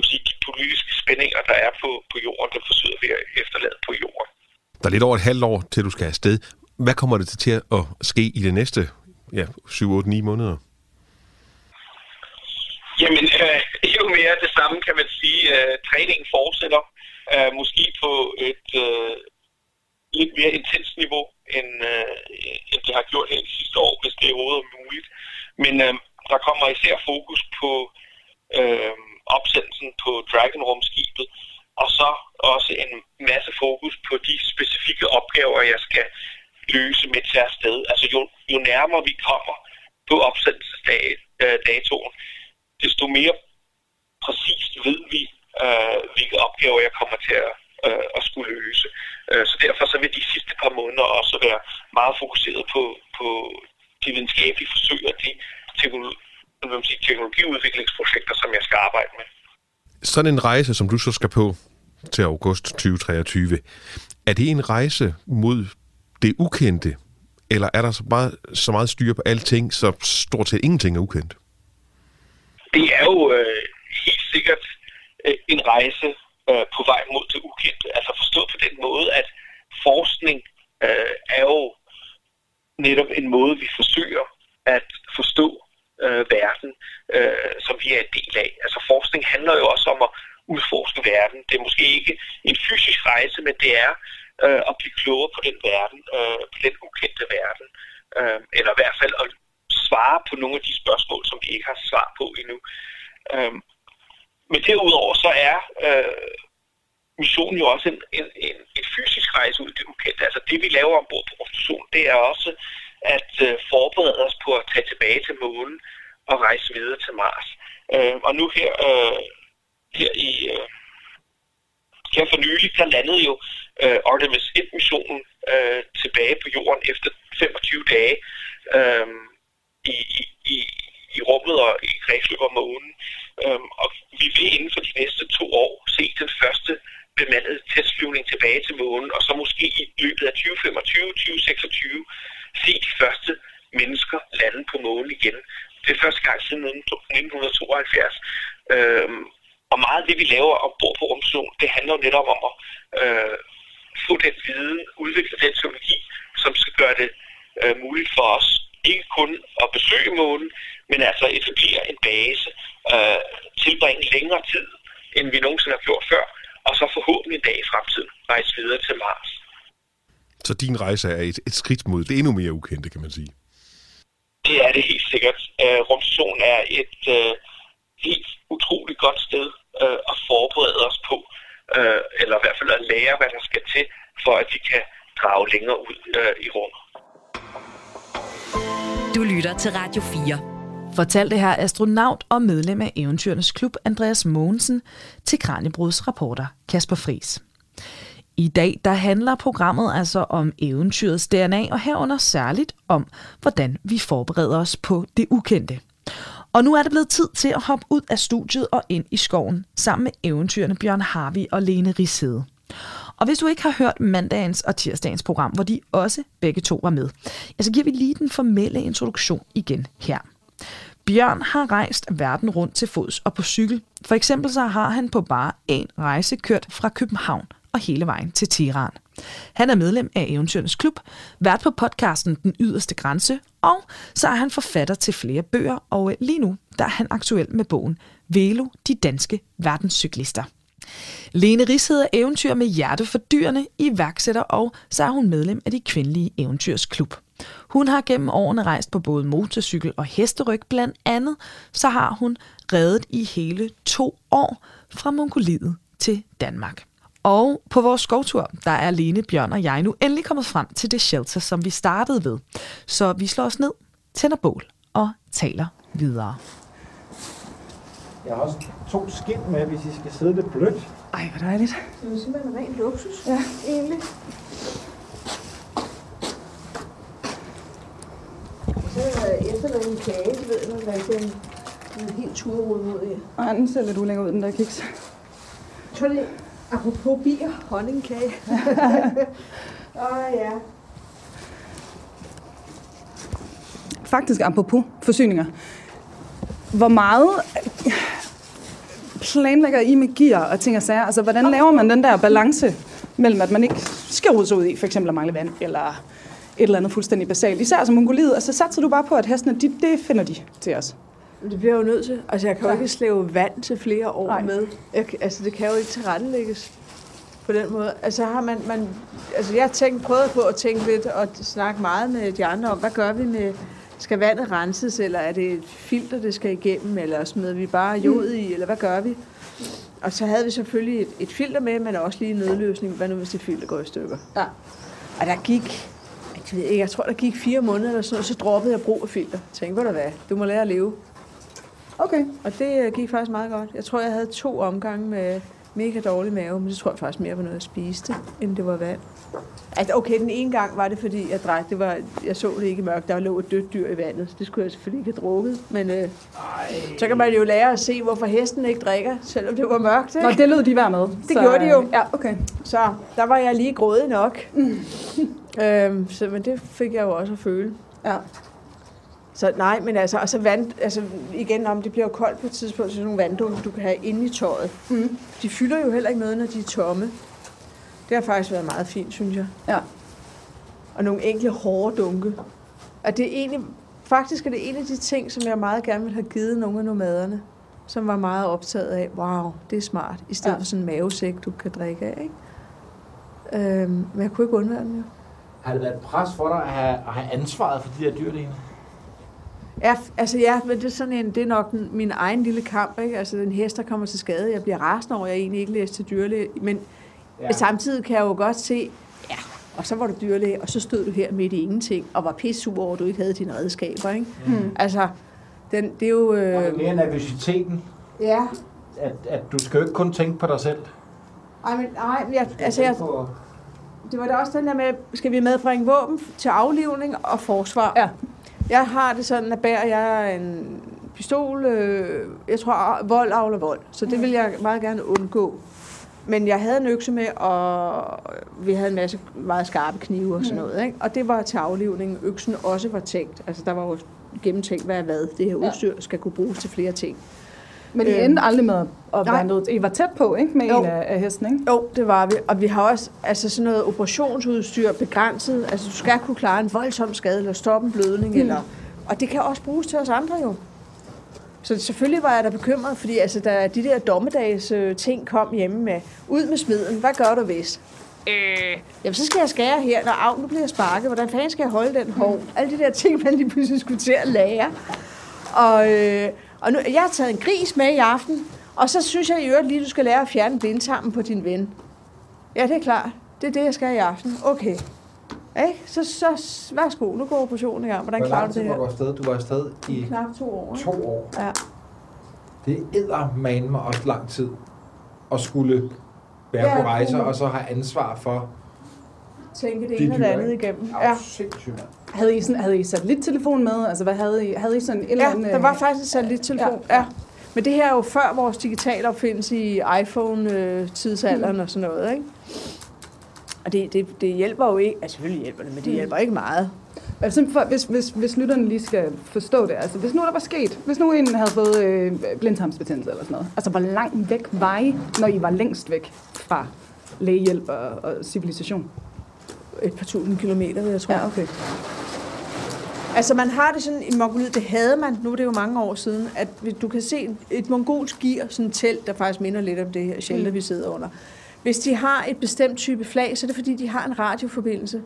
sige, de politiske spændinger, der er på, på jorden, det forsøger vi at efterlade på jorden. Der er lidt over et halvt år, til du skal afsted. Hvad kommer det til at ske i det næste ja, 7, 8, 9 måneder? Jamen, øh, jo mere det samme kan man sige. Øh, træningen fortsætter øh, måske på et øh, lidt mere intens niveau, end, øh, end det har gjort her de sidste år, hvis det er overhovedet muligt. Men øh, der kommer især fokus på øh, opsendelsen på Dragon-rumskibet, og så også en masse fokus på de specifikke opgaver, jeg skal løse med til afsted. Altså jo, jo nærmere vi kommer på opsendelsesdatoen, øh, desto mere præcist ved vi, øh, hvilke opgaver jeg kommer til at, øh, at skulle løse. Øh, så derfor så vil de sidste par måneder også være meget fokuseret på, på de videnskabelige forsøg og de teknologi, teknologiudviklingsprojekter, som jeg skal arbejde med. Sådan en rejse, som du så skal på til august 2023, er det en rejse mod det ukendte, eller er der så meget, så meget styr på alting, så stort set ingenting er ukendt? Det er jo øh, helt sikkert øh, en rejse øh, på vej mod det ukendte. Altså forstået på den måde, at forskning øh, er jo netop en måde, vi forsøger at forstå øh, verden, øh, som vi er en del af. Altså forskning handler jo også om at udforske verden. Det er måske ikke en fysisk rejse, men det er øh, at blive klogere på den verden, øh, på den ukendte verden, øh, eller i hvert fald at svare på nogle af de spørgsmål, som vi ikke har svar på endnu. Øhm, men derudover så er øh, missionen jo også en, en, en, en fysisk rejse ud i det ukendte. Altså det, vi laver ombord på mission, det er også at øh, forberede os på at tage tilbage til månen og rejse videre til Mars. Øh, og nu her, øh, her i... Øh, her for nylig, der landede jo øh, Artemis 1-missionen øh, tilbage på jorden efter 25 dage øh, i, i, i rummet og i kredsløb om månen. Øhm, og vi vil inden for de næste to år se den første bemandede testflyvning tilbage til månen, og så måske i løbet af 2025-2026 se de første mennesker lande på månen igen. Det er første gang siden 1972. Øhm, Og meget af det, vi laver ombord på rumstationen, det handler jo netop om at øh, få den viden, udvikle den teknologi, som skal gøre det øh, muligt for os ikke kun at besøge månen, men altså etablere en base, øh, tilbringe længere tid, end vi nogensinde har gjort før, og så forhåbentlig en dag i fremtiden rejse videre til Mars. Så din rejse er et, et skridt mod det endnu mere ukendte, kan man sige. Det er det helt sikkert. Øh, rumstationen er et øh, helt utroligt godt sted øh, at forberede os på, øh, eller i hvert fald at lære, hvad der skal til, for at vi kan drage længere ud øh, i rummet. Du lytter til Radio 4. Fortalte her astronaut og medlem af Eventyrernes Klub Andreas Mogensen til Kranjebruds reporter Kasper Fris. I dag der handler programmet altså om eventyrets DNA, og herunder særligt om, hvordan vi forbereder os på det ukendte. Og nu er det blevet tid til at hoppe ud af studiet og ind i skoven, sammen med eventyrene Bjørn Harvey og Lene Rishede. Og hvis du ikke har hørt mandagens og tirsdagens program, hvor de også begge to var med, ja, så giver vi lige den formelle introduktion igen her. Bjørn har rejst verden rundt til fods og på cykel. For eksempel så har han på bare en rejse kørt fra København og hele vejen til Teheran. Han er medlem af Eventyrens Klub, vært på podcasten Den Yderste Grænse, og så er han forfatter til flere bøger, og lige nu der er han aktuel med bogen Velo, de danske verdenscyklister. Lene Ries hedder eventyr med hjerte for dyrene, iværksætter, og så er hun medlem af de kvindelige eventyrsklub. Hun har gennem årene rejst på både motorcykel og hesteryg. Blandt andet så har hun reddet i hele to år fra Mongoliet til Danmark. Og på vores skovtur, der er Lene, Bjørn og jeg nu endelig kommet frem til det shelter, som vi startede ved. Så vi slår os ned, tænder bål og taler videre. Jeg har også to skind med, hvis I skal sidde lidt blødt. Ej, hvor dejligt. Det er simpelthen ren luksus, ja. egentlig. Så er der efterladt en kage, så ved jeg, hvad det er helt turrude mod i. Ej, den ser lidt ulækker ud, den der kiks. Så det, apropos bier, honningkage. Åh oh, ja. Faktisk apropos forsyninger. Hvor meget planlægger I med gear og ting og sager? Altså, hvordan laver man den der balance mellem, at man ikke skal rode sig ud i, for eksempel at mangle vand, eller et eller andet fuldstændig basalt. Især som Mongoliet, altså satser du bare på, at hestene, de, det finder de til os. Det bliver jeg jo nødt til. Altså, jeg kan jo Ja. ikke slæve vand til flere år Nej. med. Jeg, altså, det kan jo ikke tilrettelægges på den måde. Altså, har man, man, altså jeg har tænkt, prøvet på at tænke lidt og snakke meget med de andre om, hvad gør vi med, skal vandet renses, eller er det et filter, det skal igennem, eller smider vi bare jod i, eller hvad gør vi? Og så havde vi selvfølgelig et, et filter med, men også lige en nødløsning. Hvad nu, hvis det filter går i stykker? Ja. Og der gik, jeg, ved ikke, jeg tror, der gik fire måneder eller sådan noget, så droppede jeg brug af filter. Tænkte, hvor der hvad, du må lære at leve. Okay. Og det øh, gik faktisk meget godt. Jeg tror, jeg havde to omgange med mega dårlig mave, men det tror jeg faktisk mere var noget, jeg spiste, end det var vand. Altså, okay, den ene gang var det, fordi jeg drak, det var, jeg så det ikke i mørkt, der lå et dødt dyr i vandet. Det skulle jeg selvfølgelig ikke have drukket, men øh, så kan man jo lære at se, hvorfor hesten ikke drikker, selvom det var mørkt. Ikke? Nå, det lød de være med. Det gjorde de jo. Ja, okay. Så der var jeg lige grådig nok. øhm, så, men det fik jeg jo også at føle. Ja. Så nej, men altså, og så vand, altså igen, om det bliver jo koldt på et tidspunkt, så sådan nogle vanddunke, du kan have inde i tøjet. Mm. De fylder jo heller ikke noget, når de er tomme. Det har faktisk været meget fint, synes jeg. Ja. Og nogle enkle hårde dunke. Og det er egentlig, faktisk er det en af de ting, som jeg meget gerne vil have givet nogle af nomaderne, som var meget optaget af, wow, det er smart, i stedet ja. for sådan en mavesæk, du kan drikke af, ikke? Øhm, men jeg kunne ikke undvære den jo. Har det været et pres for dig at have, at have ansvaret for de der dyr, Lene? Ja, altså ja, men det er sådan en, det er nok den, min egen lille kamp, ikke? Altså den hest, der kommer til skade, jeg bliver rasende over, at jeg egentlig ikke læste til dyrlæge, men ja. samtidig kan jeg jo godt se, ja, og så var du dyrlæge, og så stod du her midt i ingenting, og var pisse over, at du ikke havde dine redskaber, ikke? Mm. Altså, den, det er jo... Øh... Og mere nervøsiteten, ja, at, at du skal jo ikke kun tænke på dig selv. Ej, men, nej, men jeg, altså, jeg, på, det var da også den der med, skal vi medbringe våben til aflivning og forsvar? Ja. Jeg har det sådan, at bærer jeg en pistol, øh, jeg tror, vold avler vold. Så det vil jeg meget gerne undgå. Men jeg havde en økse med, og vi havde en masse meget skarpe knive og sådan noget. Ikke? Og det var til aflivning. Øksen også var tænkt. Altså der var jo gennemtænkt, hvad er hvad. Det her udstyr skal kunne bruges til flere ting. Men I Øhm, endte aldrig med at være nødt. I var tæt på, ikke? Med Jo. en af, af hesten, ikke? Jo, det var vi. Og vi har også altså sådan noget operationsudstyr begrænset. Altså, du skal kunne klare en voldsom skade, eller stoppe en blødning. Mm. Eller, og det kan også bruges til os andre jo. Så selvfølgelig var jeg da bekymret, fordi altså, da de der dommedags øh, ting kom hjemme med, ud med smeden, hvad gør du hvis? Øh, jamen, så skal jeg skære her, når af, nu bliver jeg sparket, hvordan fanden skal jeg holde den hov? Alle de der ting, man lige pludselig skulle til at lære. Og, øh, og nu, jeg har taget en gris med i aften, og så synes jeg i øvrigt lige, du skal lære at fjerne blindtarmen på din ven. Ja, det er klart. Det er det, jeg skal i aften. Okay. Ikke? Så, så værsgo, nu går operationen i gang. Hvordan Hvor klarer lang du tid det var du her? afsted? Du var afsted i Knap to år. ikke? to år. Ja. Det er man mig også lang tid at skulle være Ja, på rejser, og så have ansvar for Tænke det de ene og det dyr, andet igennem. Ja. Ja. Sindssygt. Havde I, sådan, havde I satellittelefon med? Altså, hvad havde I? Havde I sådan en eller ja, anden... der var faktisk en satellittelefon. Ja. Ja. ja. Men det her er jo før vores digitale opfindelse i iPhone-tidsalderen og sådan noget, ikke? Og det, det, det hjælper jo ikke, altså selvfølgelig hjælper det, men det hjælper ikke meget. Altså, hvis, hvis, hvis lytterne lige skal forstå det, altså hvis nu der var sket, hvis nu en havde fået øh, blindtarmsbetændelse eller sådan noget, altså hvor langt væk var I, når I var længst væk fra lægehjælp og, og civilisation? Et par tusind kilometer, jeg tro. Ja, okay. Altså man har det sådan i Mongoliet, det havde man, nu er det jo mange år siden, at du kan se et mongolsk gear, sådan et telt, der faktisk minder lidt om det her shelter, mm. vi sidder under. Hvis de har et bestemt type flag, så er det fordi, de har en radioforbindelse.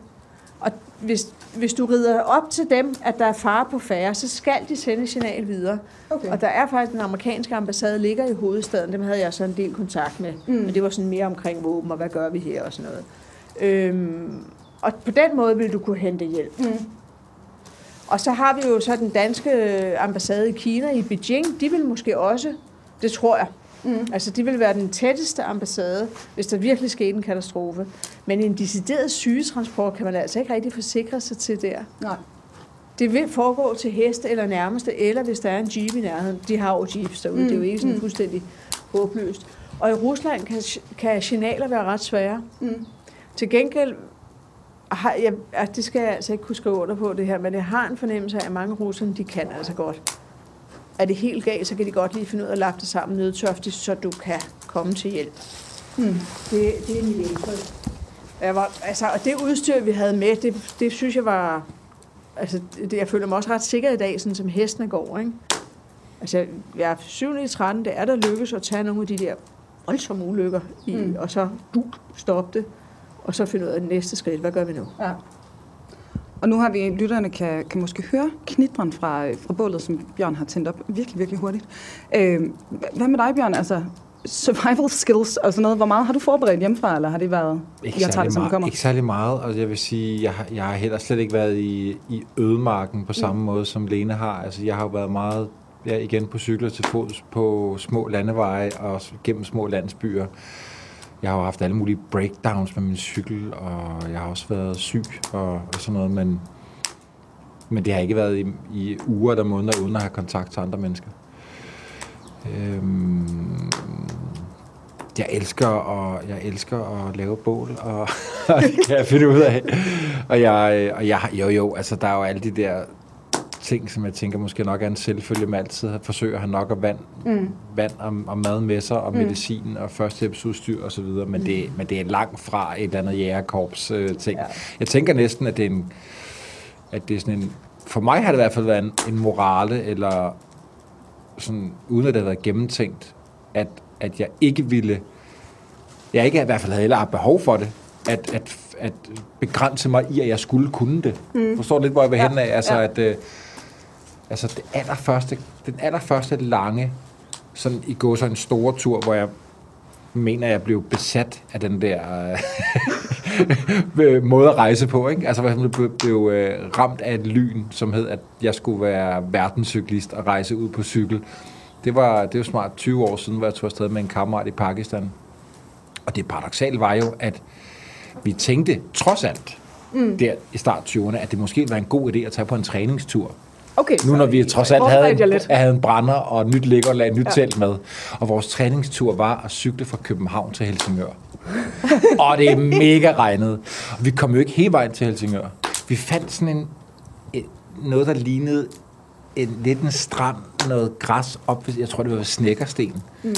Og hvis, hvis du rider op til dem, at der er fare på færre, så skal de sende signal videre. okay. Og der er faktisk den amerikanske ambassade, ligger i hovedstaden. Dem havde jeg så en del kontakt med. Mm. Men det var sådan mere omkring våben, og hvad gør vi her og sådan noget. Øhm, og på den måde vil du kunne hente hjælp. Mm. Og så har vi jo så den danske ambassade i Kina, i Beijing. De vil måske også, det tror jeg, mm. altså de vil være den tætteste ambassade, hvis der virkelig skete en katastrofe. Men en decideret sygetransport kan man altså ikke rigtig forsikre sig til der. Nej. Det vil foregå til heste eller nærmeste, eller hvis der er en jeep i nærheden. De har jo jeeps derude, mm. det er jo ikke sådan fuldstændig håbløst. Og i Rusland kan, kan signaler være ret svære. Mm. Til gengæld har jeg, altså det skal jeg altså ikke kunne skrive under på det her, men jeg har en fornemmelse af, at mange russerne, de kan altså godt. Er det helt galt, så kan de godt lige finde ud af at lappe det sammen nødtørftigt, så du kan komme til hjælp. Mm. Det, det er mit indtryk. Jeg var, altså, og det udstyr, vi havde med, det, det synes jeg var... Altså, det, jeg føler mig også ret sikker i dag, sådan som hestene går, ikke? Altså, jeg er 7. i 13, det er der lykkes at tage nogle af de der voldsomme ulykker i, mm. og så du, stoppe det, og så finde ud af det næste skridt. Hvad gør vi nu? Ja. Og nu har vi, lytterne kan, kan måske høre knitren fra, fra bålet, som Bjørn har tændt op virkelig, virkelig hurtigt. Øh, hvad med dig, Bjørn? Altså, survival skills og sådan noget. Hvor meget har du forberedt hjemmefra, eller har det været, Ikke jeg tager det, som det meget, kommer? ikke særlig meget, og jeg vil sige, jeg har, jeg har heller slet ikke været i, i ødemarken på samme mm. måde, som Lene har. Altså, jeg har jo været meget ja, igen på cykler til fods på små landeveje og gennem små landsbyer. Jeg har jo haft alle mulige breakdowns med min cykel, og jeg har også været syg og, og sådan noget, men, men det har ikke været i, i uger eller måneder, uden at have kontakt til andre mennesker. Øhm, jeg elsker at, jeg elsker at lave bål, og, og det kan jeg finde ud af. Og jeg, og jeg, jo jo, altså der er jo alle de der ting, som jeg tænker måske nok er en selvfølge med altid at forsøge at have nok af vand, Mm. vand og, og mad med sig, og Mm. medicin og førstehjælpsudstyr og så videre, men, det, men det er langt fra et eller andet jægerkorps øh, ting. Ja. Jeg tænker næsten, at det er en, at det er sådan en, for mig har det i hvert fald været en, en morale, eller sådan, uden at det har været gennemtænkt, at, at jeg ikke ville, jeg ikke i hvert fald havde heller haft behov for det, at, at, at begrænse mig i, at jeg skulle kunne det. Mm. Forstår du lidt, hvor jeg vil hen af? Altså, ja. at, øh, altså det allerførste, den allerførste lange, sådan i går så en store tur, hvor jeg mener, jeg blev besat af den der øh, måde at rejse på. Ikke? Altså, eksempel blev, blev øh, ramt af et lyn, som hed, at jeg skulle være verdenscyklist og rejse ud på cykel. Det var, det var snart 20 år siden, hvor jeg tog afsted med en kammerat i Pakistan. Og det paradoxale var jo, at vi tænkte trods alt, mm. der i start 20'erne, at det måske være en god idé at tage på en træningstur. Okay, Nu når vi trods alt havde en, havde en brænder og et nyt ligger og lagde et nyt Ja. telt med. Og vores træningstur var at cykle fra København til Helsingør. og det er mega regnet. Og vi kom jo ikke hele vejen til Helsingør. Vi fandt sådan en, et, noget, der lignede en, lidt en strand, noget græs op, jeg tror det var Snækkersten. Mm.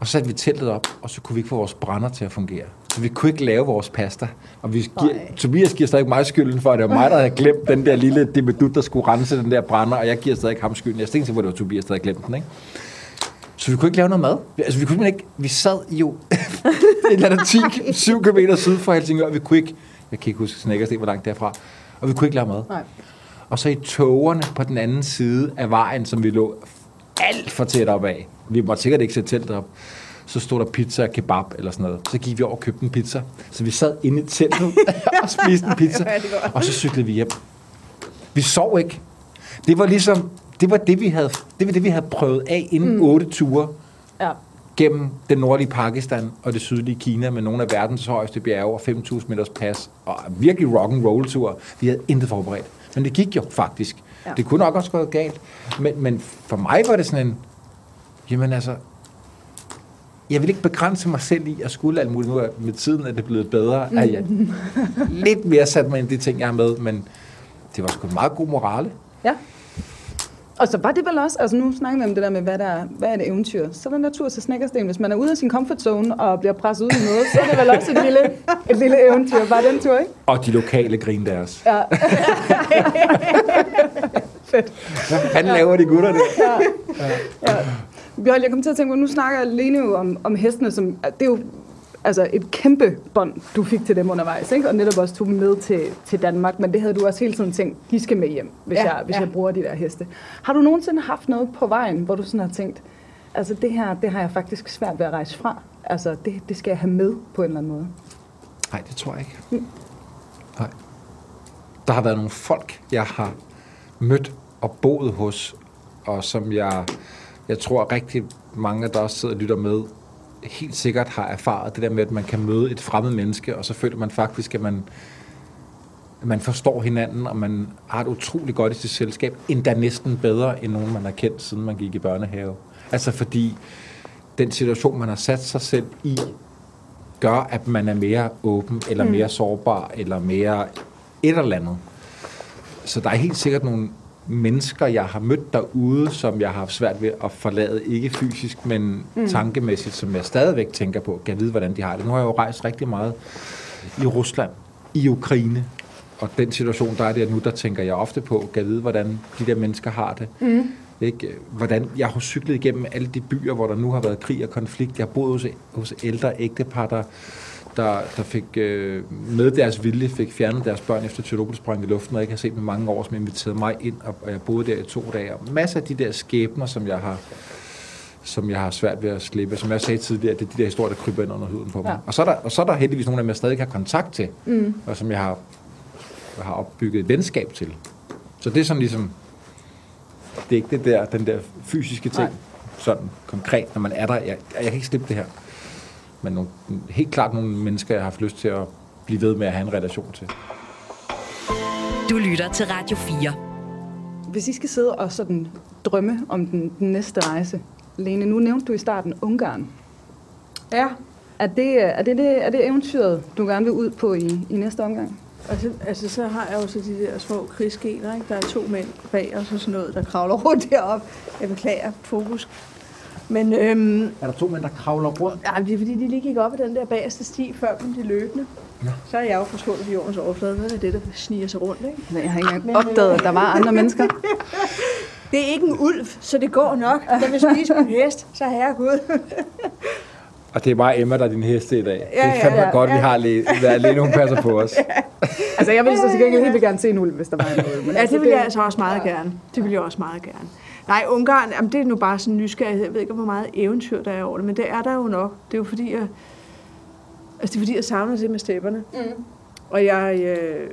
Og så satte vi teltet op, og så kunne vi ikke få vores brænder til at fungere. Så vi kunne ikke lave vores pasta. Og vi giver, Tobias giver stadig mig skylden for, at det var mig, der havde glemt den der lille dimedut, der skulle rense den der brænder, og jeg giver stadig ham skylden. Jeg tænkte, hvor det var Tobias, der havde glemt den, ikke? Så vi kunne ikke lave noget mad. Vi- Altså, vi kunne ikke... Vi sad jo et eller andet 10, 7 km syd for Helsingør, og vi kunne ikke... Jeg kan ikke huske Snækkersten, hvor langt derfra. Og vi kunne ikke lave mad. Nej. Og så i togerne på den anden side af vejen, som vi lå alt for tæt op af. Vi måtte sikkert ikke sætte teltet op. Så stod der pizza og kebab eller sådan noget. Så gik vi over og købte en pizza. Så vi sad inde i teltet og spiste en pizza. Og så cyklede vi hjem. Vi sov ikke. Det var ligesom, det var det, vi havde, det var det, vi havde prøvet af inden mm. otte ture Ja. gennem den nordlige Pakistan og det sydlige Kina med nogle af verdens højeste bjerge og 5.000 meters pas og virkelig rock and roll tur. Vi havde intet forberedt. Men det gik jo faktisk. Ja. Det kunne nok også gå galt. Men, men for mig var det sådan en, jamen altså, jeg vil ikke begrænse mig selv i at skulle alt muligt. Nu er med tiden er det blevet bedre, at jeg lidt mere sat mig ind i de ting, jeg har med, men det var sgu en meget god morale. Ja. Og så var det vel også, altså nu snakker vi om det der med, hvad, der er, hvad er det eventyr. Så er der en tur til Snækkersten. Hvis man er ude af sin comfort zone og bliver presset ud i noget, så er det vel også et lille, et lille eventyr. Bare den tur, ikke? Og de lokale grin deres. Ja. Hvad fanden laver de gutter det? ja. Bjørn, jeg kom til at tænke på, nu snakker Lene jo om, om hestene, som det er jo altså et kæmpe bånd, du fik til dem undervejs, ikke? og netop også tog dem med til, til Danmark, men det havde du også hele tiden tænkt, de skal med hjem, hvis, Ja, jeg, hvis ja. jeg bruger de der heste. Har du nogensinde haft noget på vejen, hvor du sådan har tænkt, altså det her, det har jeg faktisk svært ved at rejse fra, altså det, det skal jeg have med på en eller anden måde? Nej, det tror jeg ikke. Nej. Der har været nogle folk, jeg har mødt og boet hos, og som jeg, jeg tror rigtig mange, der også sidder og lytter med, helt sikkert har erfaret det der med, at man kan møde et fremmed menneske, og så føler man faktisk, at man, at man forstår hinanden, og man har et utroligt godt i sit selskab, endda næsten bedre end nogen, man har kendt, siden man gik i børnehave. Altså fordi den situation, man har sat sig selv i, gør, at man er mere åben, eller Mm. mere sårbar, eller mere et eller andet. Så der er helt sikkert nogle mennesker, jeg har mødt derude, som jeg har haft svært ved at forlade, ikke fysisk, men Mm. tankemæssigt, som jeg stadigvæk tænker på, kan vide, hvordan de har det. Nu har jeg jo rejst rigtig meget i Rusland, i Ukraine, og den situation, der er der nu, der tænker jeg ofte på, kan vide, hvordan de der mennesker har det. Mm. Ikke? Hvordan jeg har cyklet igennem alle de byer, hvor der nu har været krig og konflikt. Jeg har boet hos, hos ældre ægtepar, der, der, der fik øh, med deres vilje fik fjernet deres børn efter Tjernobyl sprang i luften, og ikke har set dem i mange år, som inviterede mig ind, og, og jeg boede der i to dage. Og masser af de der skæbner, som jeg har som jeg har svært ved at slippe. Som jeg sagde tidligere, det er de der historier, der kryber ind under huden på mig. Ja. Og, så er der, og så er der heldigvis nogle af dem, jeg stadig har kontakt til, Mm. og som jeg har, jeg har opbygget et venskab til. Så det er sådan ligesom, det er ikke det der, den der fysiske ting, Nej. sådan konkret, når man er der. Jeg, jeg kan ikke slippe det her. Men nogle, helt klart nogle mennesker, jeg har haft lyst til at blive ved med at have en relation til. Du lytter til Radio 4. Hvis I skal sidde og sådan drømme om den, den næste rejse, Lene, nu nævnte du i starten Ungarn. Ja. Er det, er det, det, er det eventyret, du gerne vil ud på i, i næste omgang? Altså, altså, så har jeg jo så de der små krigsgener, ikke? Der er to mænd bag os og sådan noget, der kravler rundt deroppe. Jeg beklager fokus. Men øhm, Er der to mænd, der kravler rundt? ja, det er fordi, de lige gik op ad den der bagerste sti, før dem de løbende. Nå. Så er jeg jo forsvundet på jordens overflade. Hvad er det, der sniger sig rundt, ikke? Jeg har ikke engang opdaget, at der var andre mennesker. Det er ikke en ulv, så det går nok. Jeg vil spise min hest, så herregud. Og det er bare Emma, der er din heste i dag. Ja, det er fandme ja, ja. godt, vi Ja. har lige, været alene, hun passer på os. Altså, jeg ville så til gengæld helt gerne se en ulv, hvis der var en ulv. Men Ja, altså, det vil jeg altså også meget gerne. Det vil jeg også meget gerne. Nej, Ungarn, jamen, det er nu bare sådan en nysgerrighed. Jeg ved ikke, hvor meget eventyr der er over det, men det er der jo nok. Det er jo fordi, jeg, altså, det er fordi, jeg savner det med stepperne. Mm. Og jeg, øh,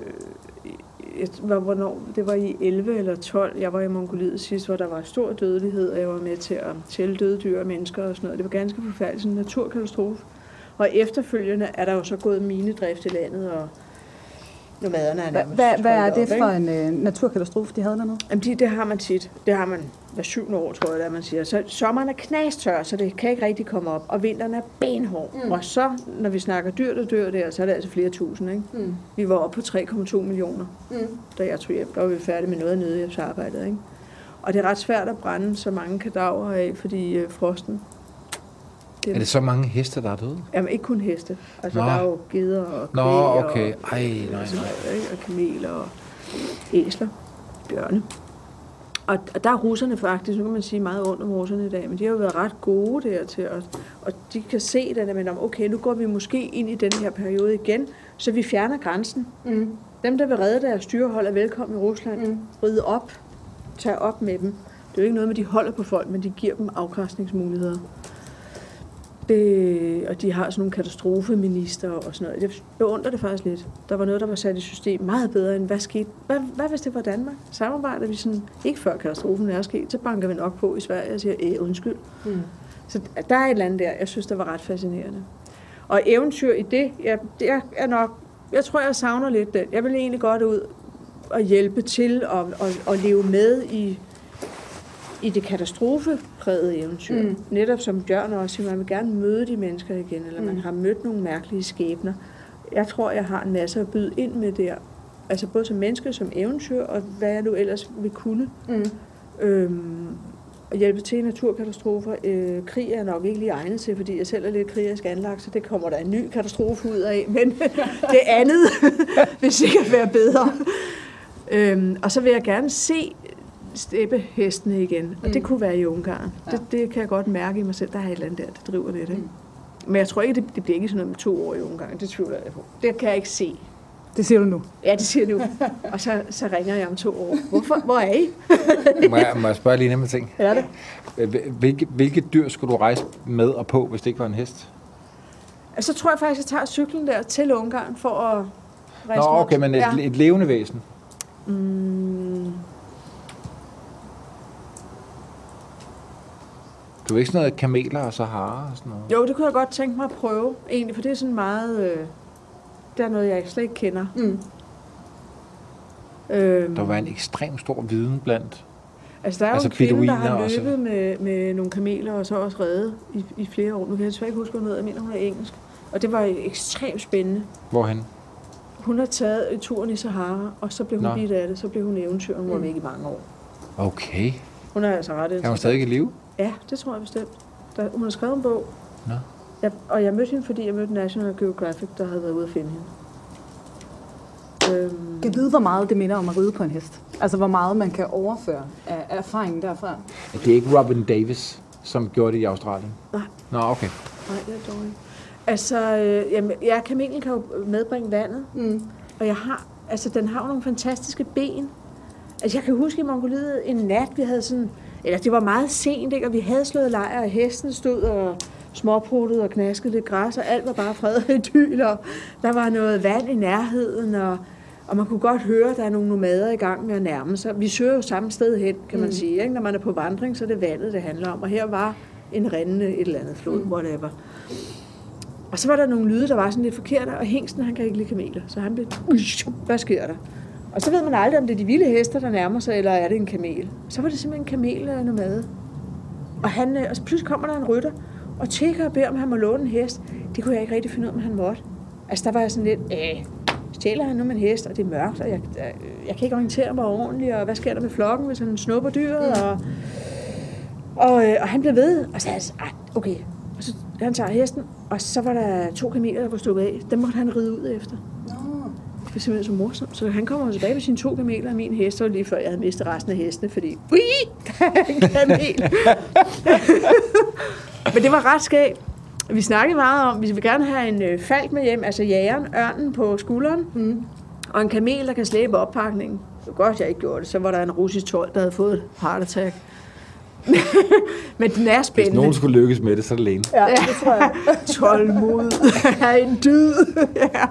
jeg var, hvornår, det var i 11 eller 12, jeg var i Mongoliet sidst, hvor der var stor dødelighed, og jeg var med til at tælle døde dyr og mennesker og sådan noget. Det var ganske forfærdeligt, sådan en naturkatastrofe. Og efterfølgende er der jo så gået minedrift i landet, og nomaderne er Hvad, nærmest hvad, hvad er det for en øh, naturkatastrofe, de havde dernede? Jamen, det, det har man tit. Det har man hver syvende år, tror jeg, er, man siger. Så sommeren er knastør, så det kan ikke rigtig komme op. Og vinteren er benhård. Mm. Og så, når vi snakker dyr, der dør der, så er det altså flere tusind, ikke? Mm. Vi var oppe på 3,2 millioner, Mm. da jeg tog hjem. Der var vi færdige med noget af nødhjælpsarbejdet, ikke? Og det er ret svært at brænde så mange kadaver af, fordi øh, frosten... Er det så mange heste, der er døde? Jamen ikke kun heste. Altså Nå. der er jo geder og Nå, kvæg okay. og, Ej, nej, og, sådan nej. ikke? og kameler og æsler, bjørne. Og, og der er russerne faktisk, nu kan man sige meget ondt om russerne i dag, men de har jo været ret gode der til at, og de kan se det, men om, okay, nu går vi måske ind i den her periode igen, så vi fjerner grænsen. Mm. Dem, der vil redde deres styrehold, er velkommen i Rusland. Mm. Ride op. Tag op med dem. Det er jo ikke noget med, at de holder på folk, men de giver dem afgræsningsmuligheder. Det, og de har sådan nogle katastrofeminister og sådan noget. Jeg beundrer det faktisk lidt. Der var noget, der var sat i system meget bedre end, hvad skete? Hvad, hvad hvis det var Danmark? Samarbejder vi sådan, ikke før katastrofen er sket, så banker vi nok på i Sverige og siger, æh, undskyld. Mm. Så der er et eller andet der, jeg synes, der var ret fascinerende. Og eventyr i det, ja, det er nok, jeg tror, jeg savner lidt den. Jeg vil egentlig godt ud og hjælpe til og, og, og leve med i, i det katastrofeprægede eventyr. Mm. Netop som Bjørn også siger, man vil gerne møde de mennesker igen, eller mm. man har mødt nogle mærkelige skæbner. Jeg tror, jeg har en masse at byde ind med der. Altså både som menneske, som eventyr, og hvad jeg nu ellers vil kunne. Mm. Øhm, at hjælpe til i naturkatastrofer. Øh, krig er nok ikke lige egnet til, fordi jeg selv er lidt krigerisk anlagt, så det kommer der en ny katastrofe ud af. Men det andet vil sikkert være bedre. Øhm, og så vil jeg gerne se steppehestene igen, og Mm. det kunne være i Ungarn. Ja. Ja. Det, det kan jeg godt mærke i mig selv. Der er et eller andet der, det driver lidt. Ikke? Men jeg tror ikke, det, det bliver ikke sådan noget med to år i Ungarn. Det tvivler jeg på. Det kan jeg ikke se. Det siger du nu. Ja, det siger jeg nu. Og så, så ringer jeg om to år. Hvorfor? Hvor er I? Må jeg, må jeg spørge lige nemme ting? Er det? Hvil- Hvilke, hvilke dyr skulle du rejse med og på, hvis det ikke var en hest? Altså, så tror jeg faktisk, at jeg tager cyklen der til Ungarn for at Nå, rejse rundt. okay, men et, ja. et levende væsen. Mm, Du er ikke sådan noget kameler og sahara og sådan noget? jo, det kunne jeg godt tænke mig at prøve, egentlig, for det er sådan meget... Øh, det er noget, jeg slet ikke kender. Mm. Øhm, Der var en ekstrem stor viden blandt. altså, der er altså jo en kvinde, der har og løbet med, med nogle kameler, og så også reddet i, i flere år. Nu kan jeg desværre ikke huske, hvad hun hedder. Jeg mener, hun er engelsk. Og det var ekstremt spændende. Hvorhen? Hun har taget turen i Sahara, og så blev hun Nå. bidt af det. Så blev hun eventyr, hun var væk i mange år. Okay. Hun er altså ret Er hun interessant. stadig i live? Ja, det tror jeg bestemt. Der, hun har skrevet en bog. Nå. Jeg, og jeg mødte hende, fordi jeg mødte National Geographic, der havde været ude at finde hende. Øhm, Kan vide, hvor meget det minder om at ride på en hest? Altså, hvor meget man kan overføre af erfaringen derfra? Det er ikke Robin Davis, som gjorde det i Australien? Nej. Nå, okay. nej, det er dårligt. Altså, øh, jamen, ja, kamelen kan jo medbringe vandet. Mm. Og jeg har, altså, den har jo nogle fantastiske ben. Altså, jeg kan huske i Mongoliet en nat, vi havde sådan, eller det var meget sent, ikke? og vi havde slået lejr, og hesten stod og småpruttede og knaskede lidt græs, og alt var bare fred og idyl, og der var noget vand i nærheden, og, og man kunne godt høre, at der er nogle nomader i gang med at nærme sig. Vi søger jo samme sted hen, kan man Mm. sige. Ikke? Når man er på vandring, så er det vandet, det handler om. Og her var en rindende et eller andet flod, Mm. whatever. Og så var der nogle lyde, der var sådan lidt forkerte, og hængsten, han kan ikke lide kameler. Så han blev, "Ush, hvad sker der? Og så ved man aldrig, om det er de vilde heste, der nærmer sig, eller er det en kamel. Så var det simpelthen en kamel øh, nomade. Og, han, øh, og så pludselig kommer der en rytter, og tjekker og beder, om han må låne en hest. Det kunne jeg ikke rigtig finde ud af, om han måtte. Altså, der var jeg sådan lidt, øh, stjæler han nu med en hest, og det er mørkt, og jeg, jeg, jeg kan ikke orientere mig ordentligt, og hvad sker der med flokken, hvis han snupper dyret, og, og, øh, og han blev ved, og så sagde jeg, "Ej, okay. Og så han tager hesten, og så var der to kameler, der var stukket af. Dem måtte han ride ud efter. Er simpelthen så morsomt. Så han kommer tilbage med sine to kameler og min hest, og lige før jeg havde mistet resten af hestene, fordi ui, der er en kamel. Men det var ret skægt. Vi snakkede meget om, at vi vil gerne have en øh, falk med hjem, altså jægeren, ørnen på skulderen, Mm. og en kamel, der kan slæbe oppakningen. Det var godt, jeg ikke gjorde det. Så var der en russisk tolv, der havde fået et heart attack. Men den er Hvis spændende. nogen skulle lykkes med det, så er det Lene. Ja, det tror jeg. Tålmod er en dyd. ja.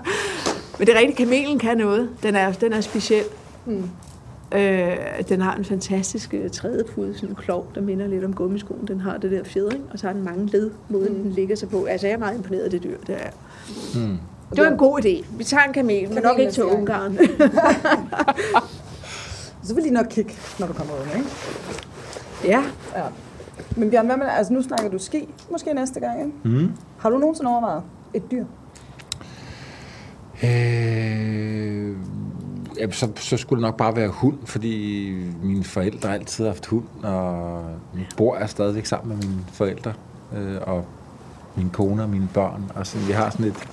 Men det er rigtigt, kamelen kan noget. Den er, den er speciel. Mm. Øh, den har en fantastisk øh, trædepude, sådan en klov, der minder lidt om gummiskoen. Den har det der fjedring, og så har den mange led, måden Mm. den ligger sig på. Altså, jeg er meget imponeret af det dyr. Det, er. Hmm. det var en god idé. Vi tager en kamel, men nok ikke til Ungarn. Så vil de nok kigge, når du kommer ud, ikke? ja. Ja. Men Bjørn, hvad med, altså nu snakker du ski, måske næste gang, ikke? Mm. Har du nogensinde overvejet et dyr? Øh, ja, så, så skulle det nok bare være hund, fordi mine forældre altid har haft hund, og min bror er stadigvæk sammen med mine forældre, øh, og min kone og mine børn. Og sådan, vi har sådan et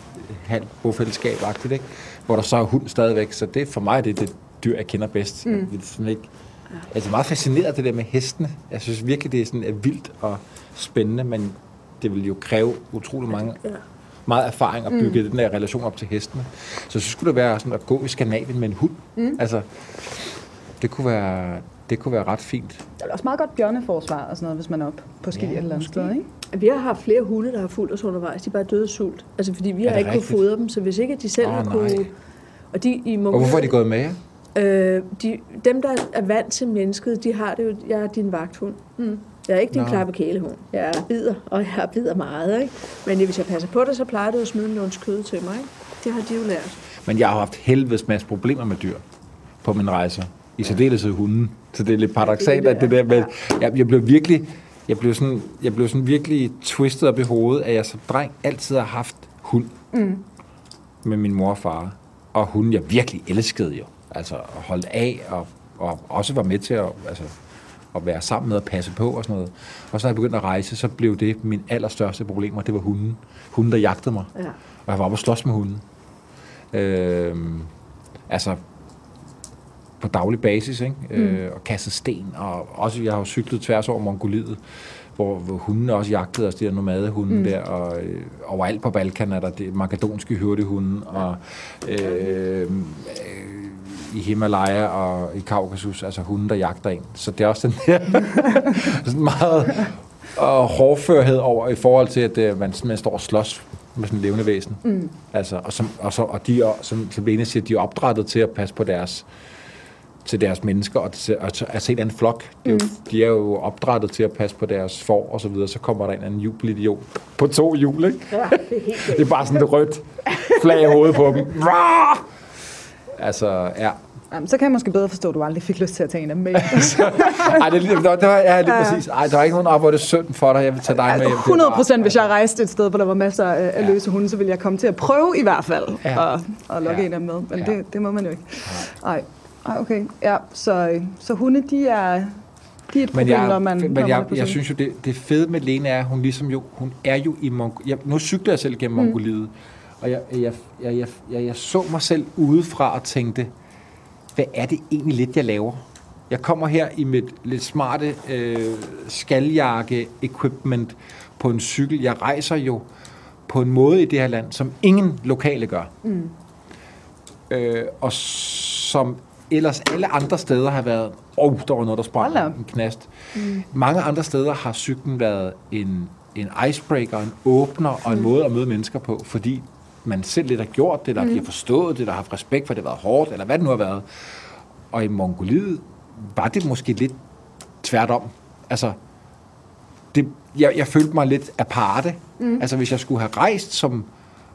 halvt bofællesskab ikke? hvor der så er hund stadigvæk. Så det for mig det er det dyr, jeg kender bedst. Mm. Jeg, sådan ikke, er meget fascineret af det der med hestene. Jeg synes virkelig, det er, sådan, er vildt og spændende, men det vil jo kræve utrolig mange meget erfaring at bygge mm. den der relation op til hestene. Så så skulle det være sådan at gå i Skandinavien med en hund. Mm. Altså, det kunne være, det kunne være ret fint. Der er også meget godt bjørneforsvar og sådan noget, hvis man er op på ski ja, eller andet sted, ikke? Vi har haft flere hunde, der har fulgt os undervejs. De er bare døde af sult. Altså, fordi vi har ikke kunnet fodre dem, så hvis ikke de selv oh, har kunne... Og, de, i og hvorfor er de gået med jer? Øh, de, dem, der er vant til mennesket, de har det jo... Jeg er din vagthund. Mm. Jeg er ikke din klappe kælehund. Jeg bider, og jeg bider meget. Ikke? Men hvis jeg passer på det, så plejer du at smide en kød til mig. Ikke? Det har de jo lært. Men jeg har haft helvedes masse problemer med dyr på min rejse. I særdeleshed hunden. Så det er lidt paradoxalt, at det der med... Jeg, jeg blev virkelig... Jeg blev, sådan, jeg blev sådan virkelig twistet op i hovedet, at jeg som dreng altid har haft hund mm. med min mor og far. Og hunden, jeg virkelig elskede jo. Altså holdt af og, og også var med til at altså, at være sammen med og passe på og sådan noget. Og så da jeg begyndte at rejse, så blev det min allerstørste problem, og det var hunden. Hunden, der jagtede mig. Ja. Og jeg var oppe og slås med hunden. Øh, altså, på daglig basis, ikke? Mm. Øh, og kastet sten, og også, jeg har jo cyklet tværs over Mongoliet, hvor, hvor hundene også jagtede os, de der nomadehunde mm. der, og øh, overalt på Balkan er der det makedonske hyrdehunde, og øh, øh, i Himalaya og i Kaukasus, altså hunde, der jagter en. Så det er også den der sådan meget og hårdførhed over i forhold til, at uh, man, man står og slås med sådan en levende væsen. Mm. Altså, og, som, og, så, og de, som, som Lene siger, de er opdrettet til at passe på deres til deres mennesker, og til, at, at se en flok. De, mm. de er jo opdrettet til at passe på deres får, og så videre. Så kommer der en anden jubelidiot på to hjul, ikke? Ja, det er helt Det er bare sådan et rødt flag i hovedet på dem. Altså, ja. Jamen, så kan jeg måske bedre forstå, at du aldrig fik lyst til at tage en af med. Ej, det, det, var, det var, ja, lige præcis. Ej, der var ikke nogen op, hvor det er synd for dig. Jeg vil tage dig med hjem. 100 procent, hvis jeg rejste et sted, hvor der var masser af, af løse hunde, så ville jeg komme til at prøve i hvert fald ja. at, at lukke ja. en af med. Men ja. det, det må man jo ikke. Nej. Ej, okay. Ja, så, så hunde, de er, de er et problem, men jeg, når man... Men når jeg, man jeg synes jo, det, det fede med Lene er, hun ligesom jo, hun er jo i Mongoliet. Nu cykler jeg selv gennem mm. Mongoliet, og jeg, jeg, jeg, jeg, jeg, jeg så mig selv udefra og tænkte, hvad er det egentlig lidt, jeg laver? Jeg kommer her i mit lidt smarte øh, skaljakke-equipment på en cykel. Jeg rejser jo på en måde i det her land, som ingen lokale gør. Mm. Øh, og som ellers alle andre steder har været, åh, oh, der var noget, der sprang en knast. Mm. Mange andre steder har cyklen været en, en icebreaker, en åbner og en mm. måde at møde mennesker på, fordi man selv lidt har gjort det, eller mm. de har forstået det, der har haft respekt for, at det har været hårdt, eller hvad det nu har været. Og i Mongoliet var det måske lidt tværtom. Altså, det, jeg, jeg følte mig lidt aparte. Mm. Altså, hvis jeg skulle have rejst, som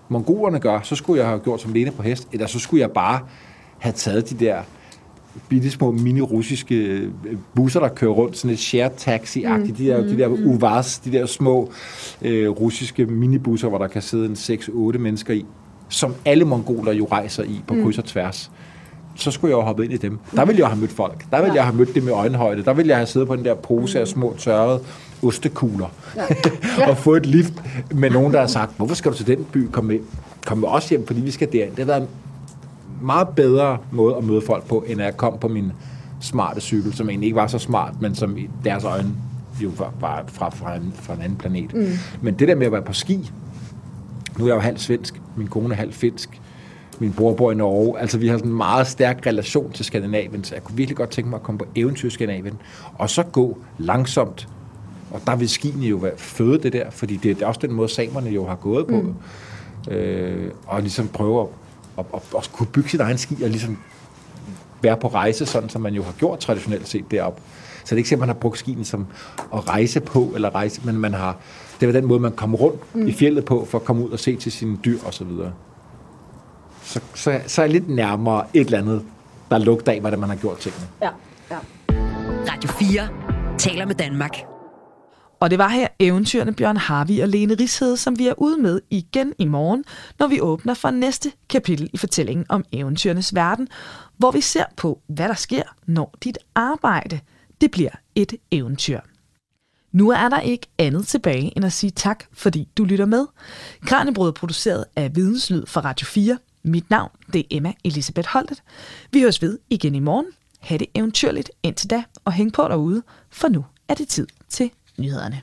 mongolerne gør, så skulle jeg have gjort som Lene på hest, eller så skulle jeg bare have taget de der bitte små mini-russiske øh, busser, der kører rundt, sådan et shared taxi-agtigt, mm. de der, de der mm. uvars, de der små øh, russiske minibusser, hvor der kan sidde en 6-8 mennesker i, som alle mongoler jo rejser i på mm. kryds og tværs. Så skulle jeg jo hoppe ind i dem. Der ville jeg have mødt folk. Der ville ja. jeg have mødt dem i øjenhøjde. Der ville jeg have siddet på den der pose af små tørrede ostekugler. Ja. Ja. og få et lift med nogen, der har sagt, hvorfor skal du til den by? Kom med, kom med os hjem, fordi vi skal derind. Det har været meget bedre måde at møde folk på, end at jeg kom på min smarte cykel, som egentlig ikke var så smart, men som i deres øjne jo var, fra, fra, en, fra en anden planet. Mm. Men det der med at være på ski, nu er jeg jo halv svensk, min kone er halv finsk, min bror bor i Norge, altså vi har sådan en meget stærk relation til Skandinavien, så jeg kunne virkelig godt tænke mig at komme på eventyr i Skandinavien, og så gå langsomt, og der vil skiene jo være føde det der, fordi det er også den måde, samerne jo har gået på, mm. øh, og ligesom prøve at og, og, og kunne bygge sit egen ski og ligesom være på rejse, sådan som man jo har gjort traditionelt set deroppe. Så det er ikke simpelthen, man har brugt skien som at rejse på, eller rejse, men man har, det var den måde, man kom rundt mm. i fjellet på, for at komme ud og se til sine dyr og så videre. Så, så, så er jeg lidt nærmere et eller andet, der lugter af, hvordan man har gjort tingene. Ja, ja. Radio 4 taler med Danmark. Og det var her eventyrene Bjørn Harvi og Lene Rishede, som vi er ude med igen i morgen, når vi åbner for næste kapitel i fortællingen om eventyrenes verden, hvor vi ser på, hvad der sker, når dit arbejde det bliver et eventyr. Nu er der ikke andet tilbage end at sige tak, fordi du lytter med. Kranjebrød er produceret af Videnslyd for Radio 4. Mit navn det er Emma Elisabeth Holtet. Vi høres ved igen i morgen. Ha' det eventyrligt indtil da, og hæng på derude, for nu er det tid til nyhederne.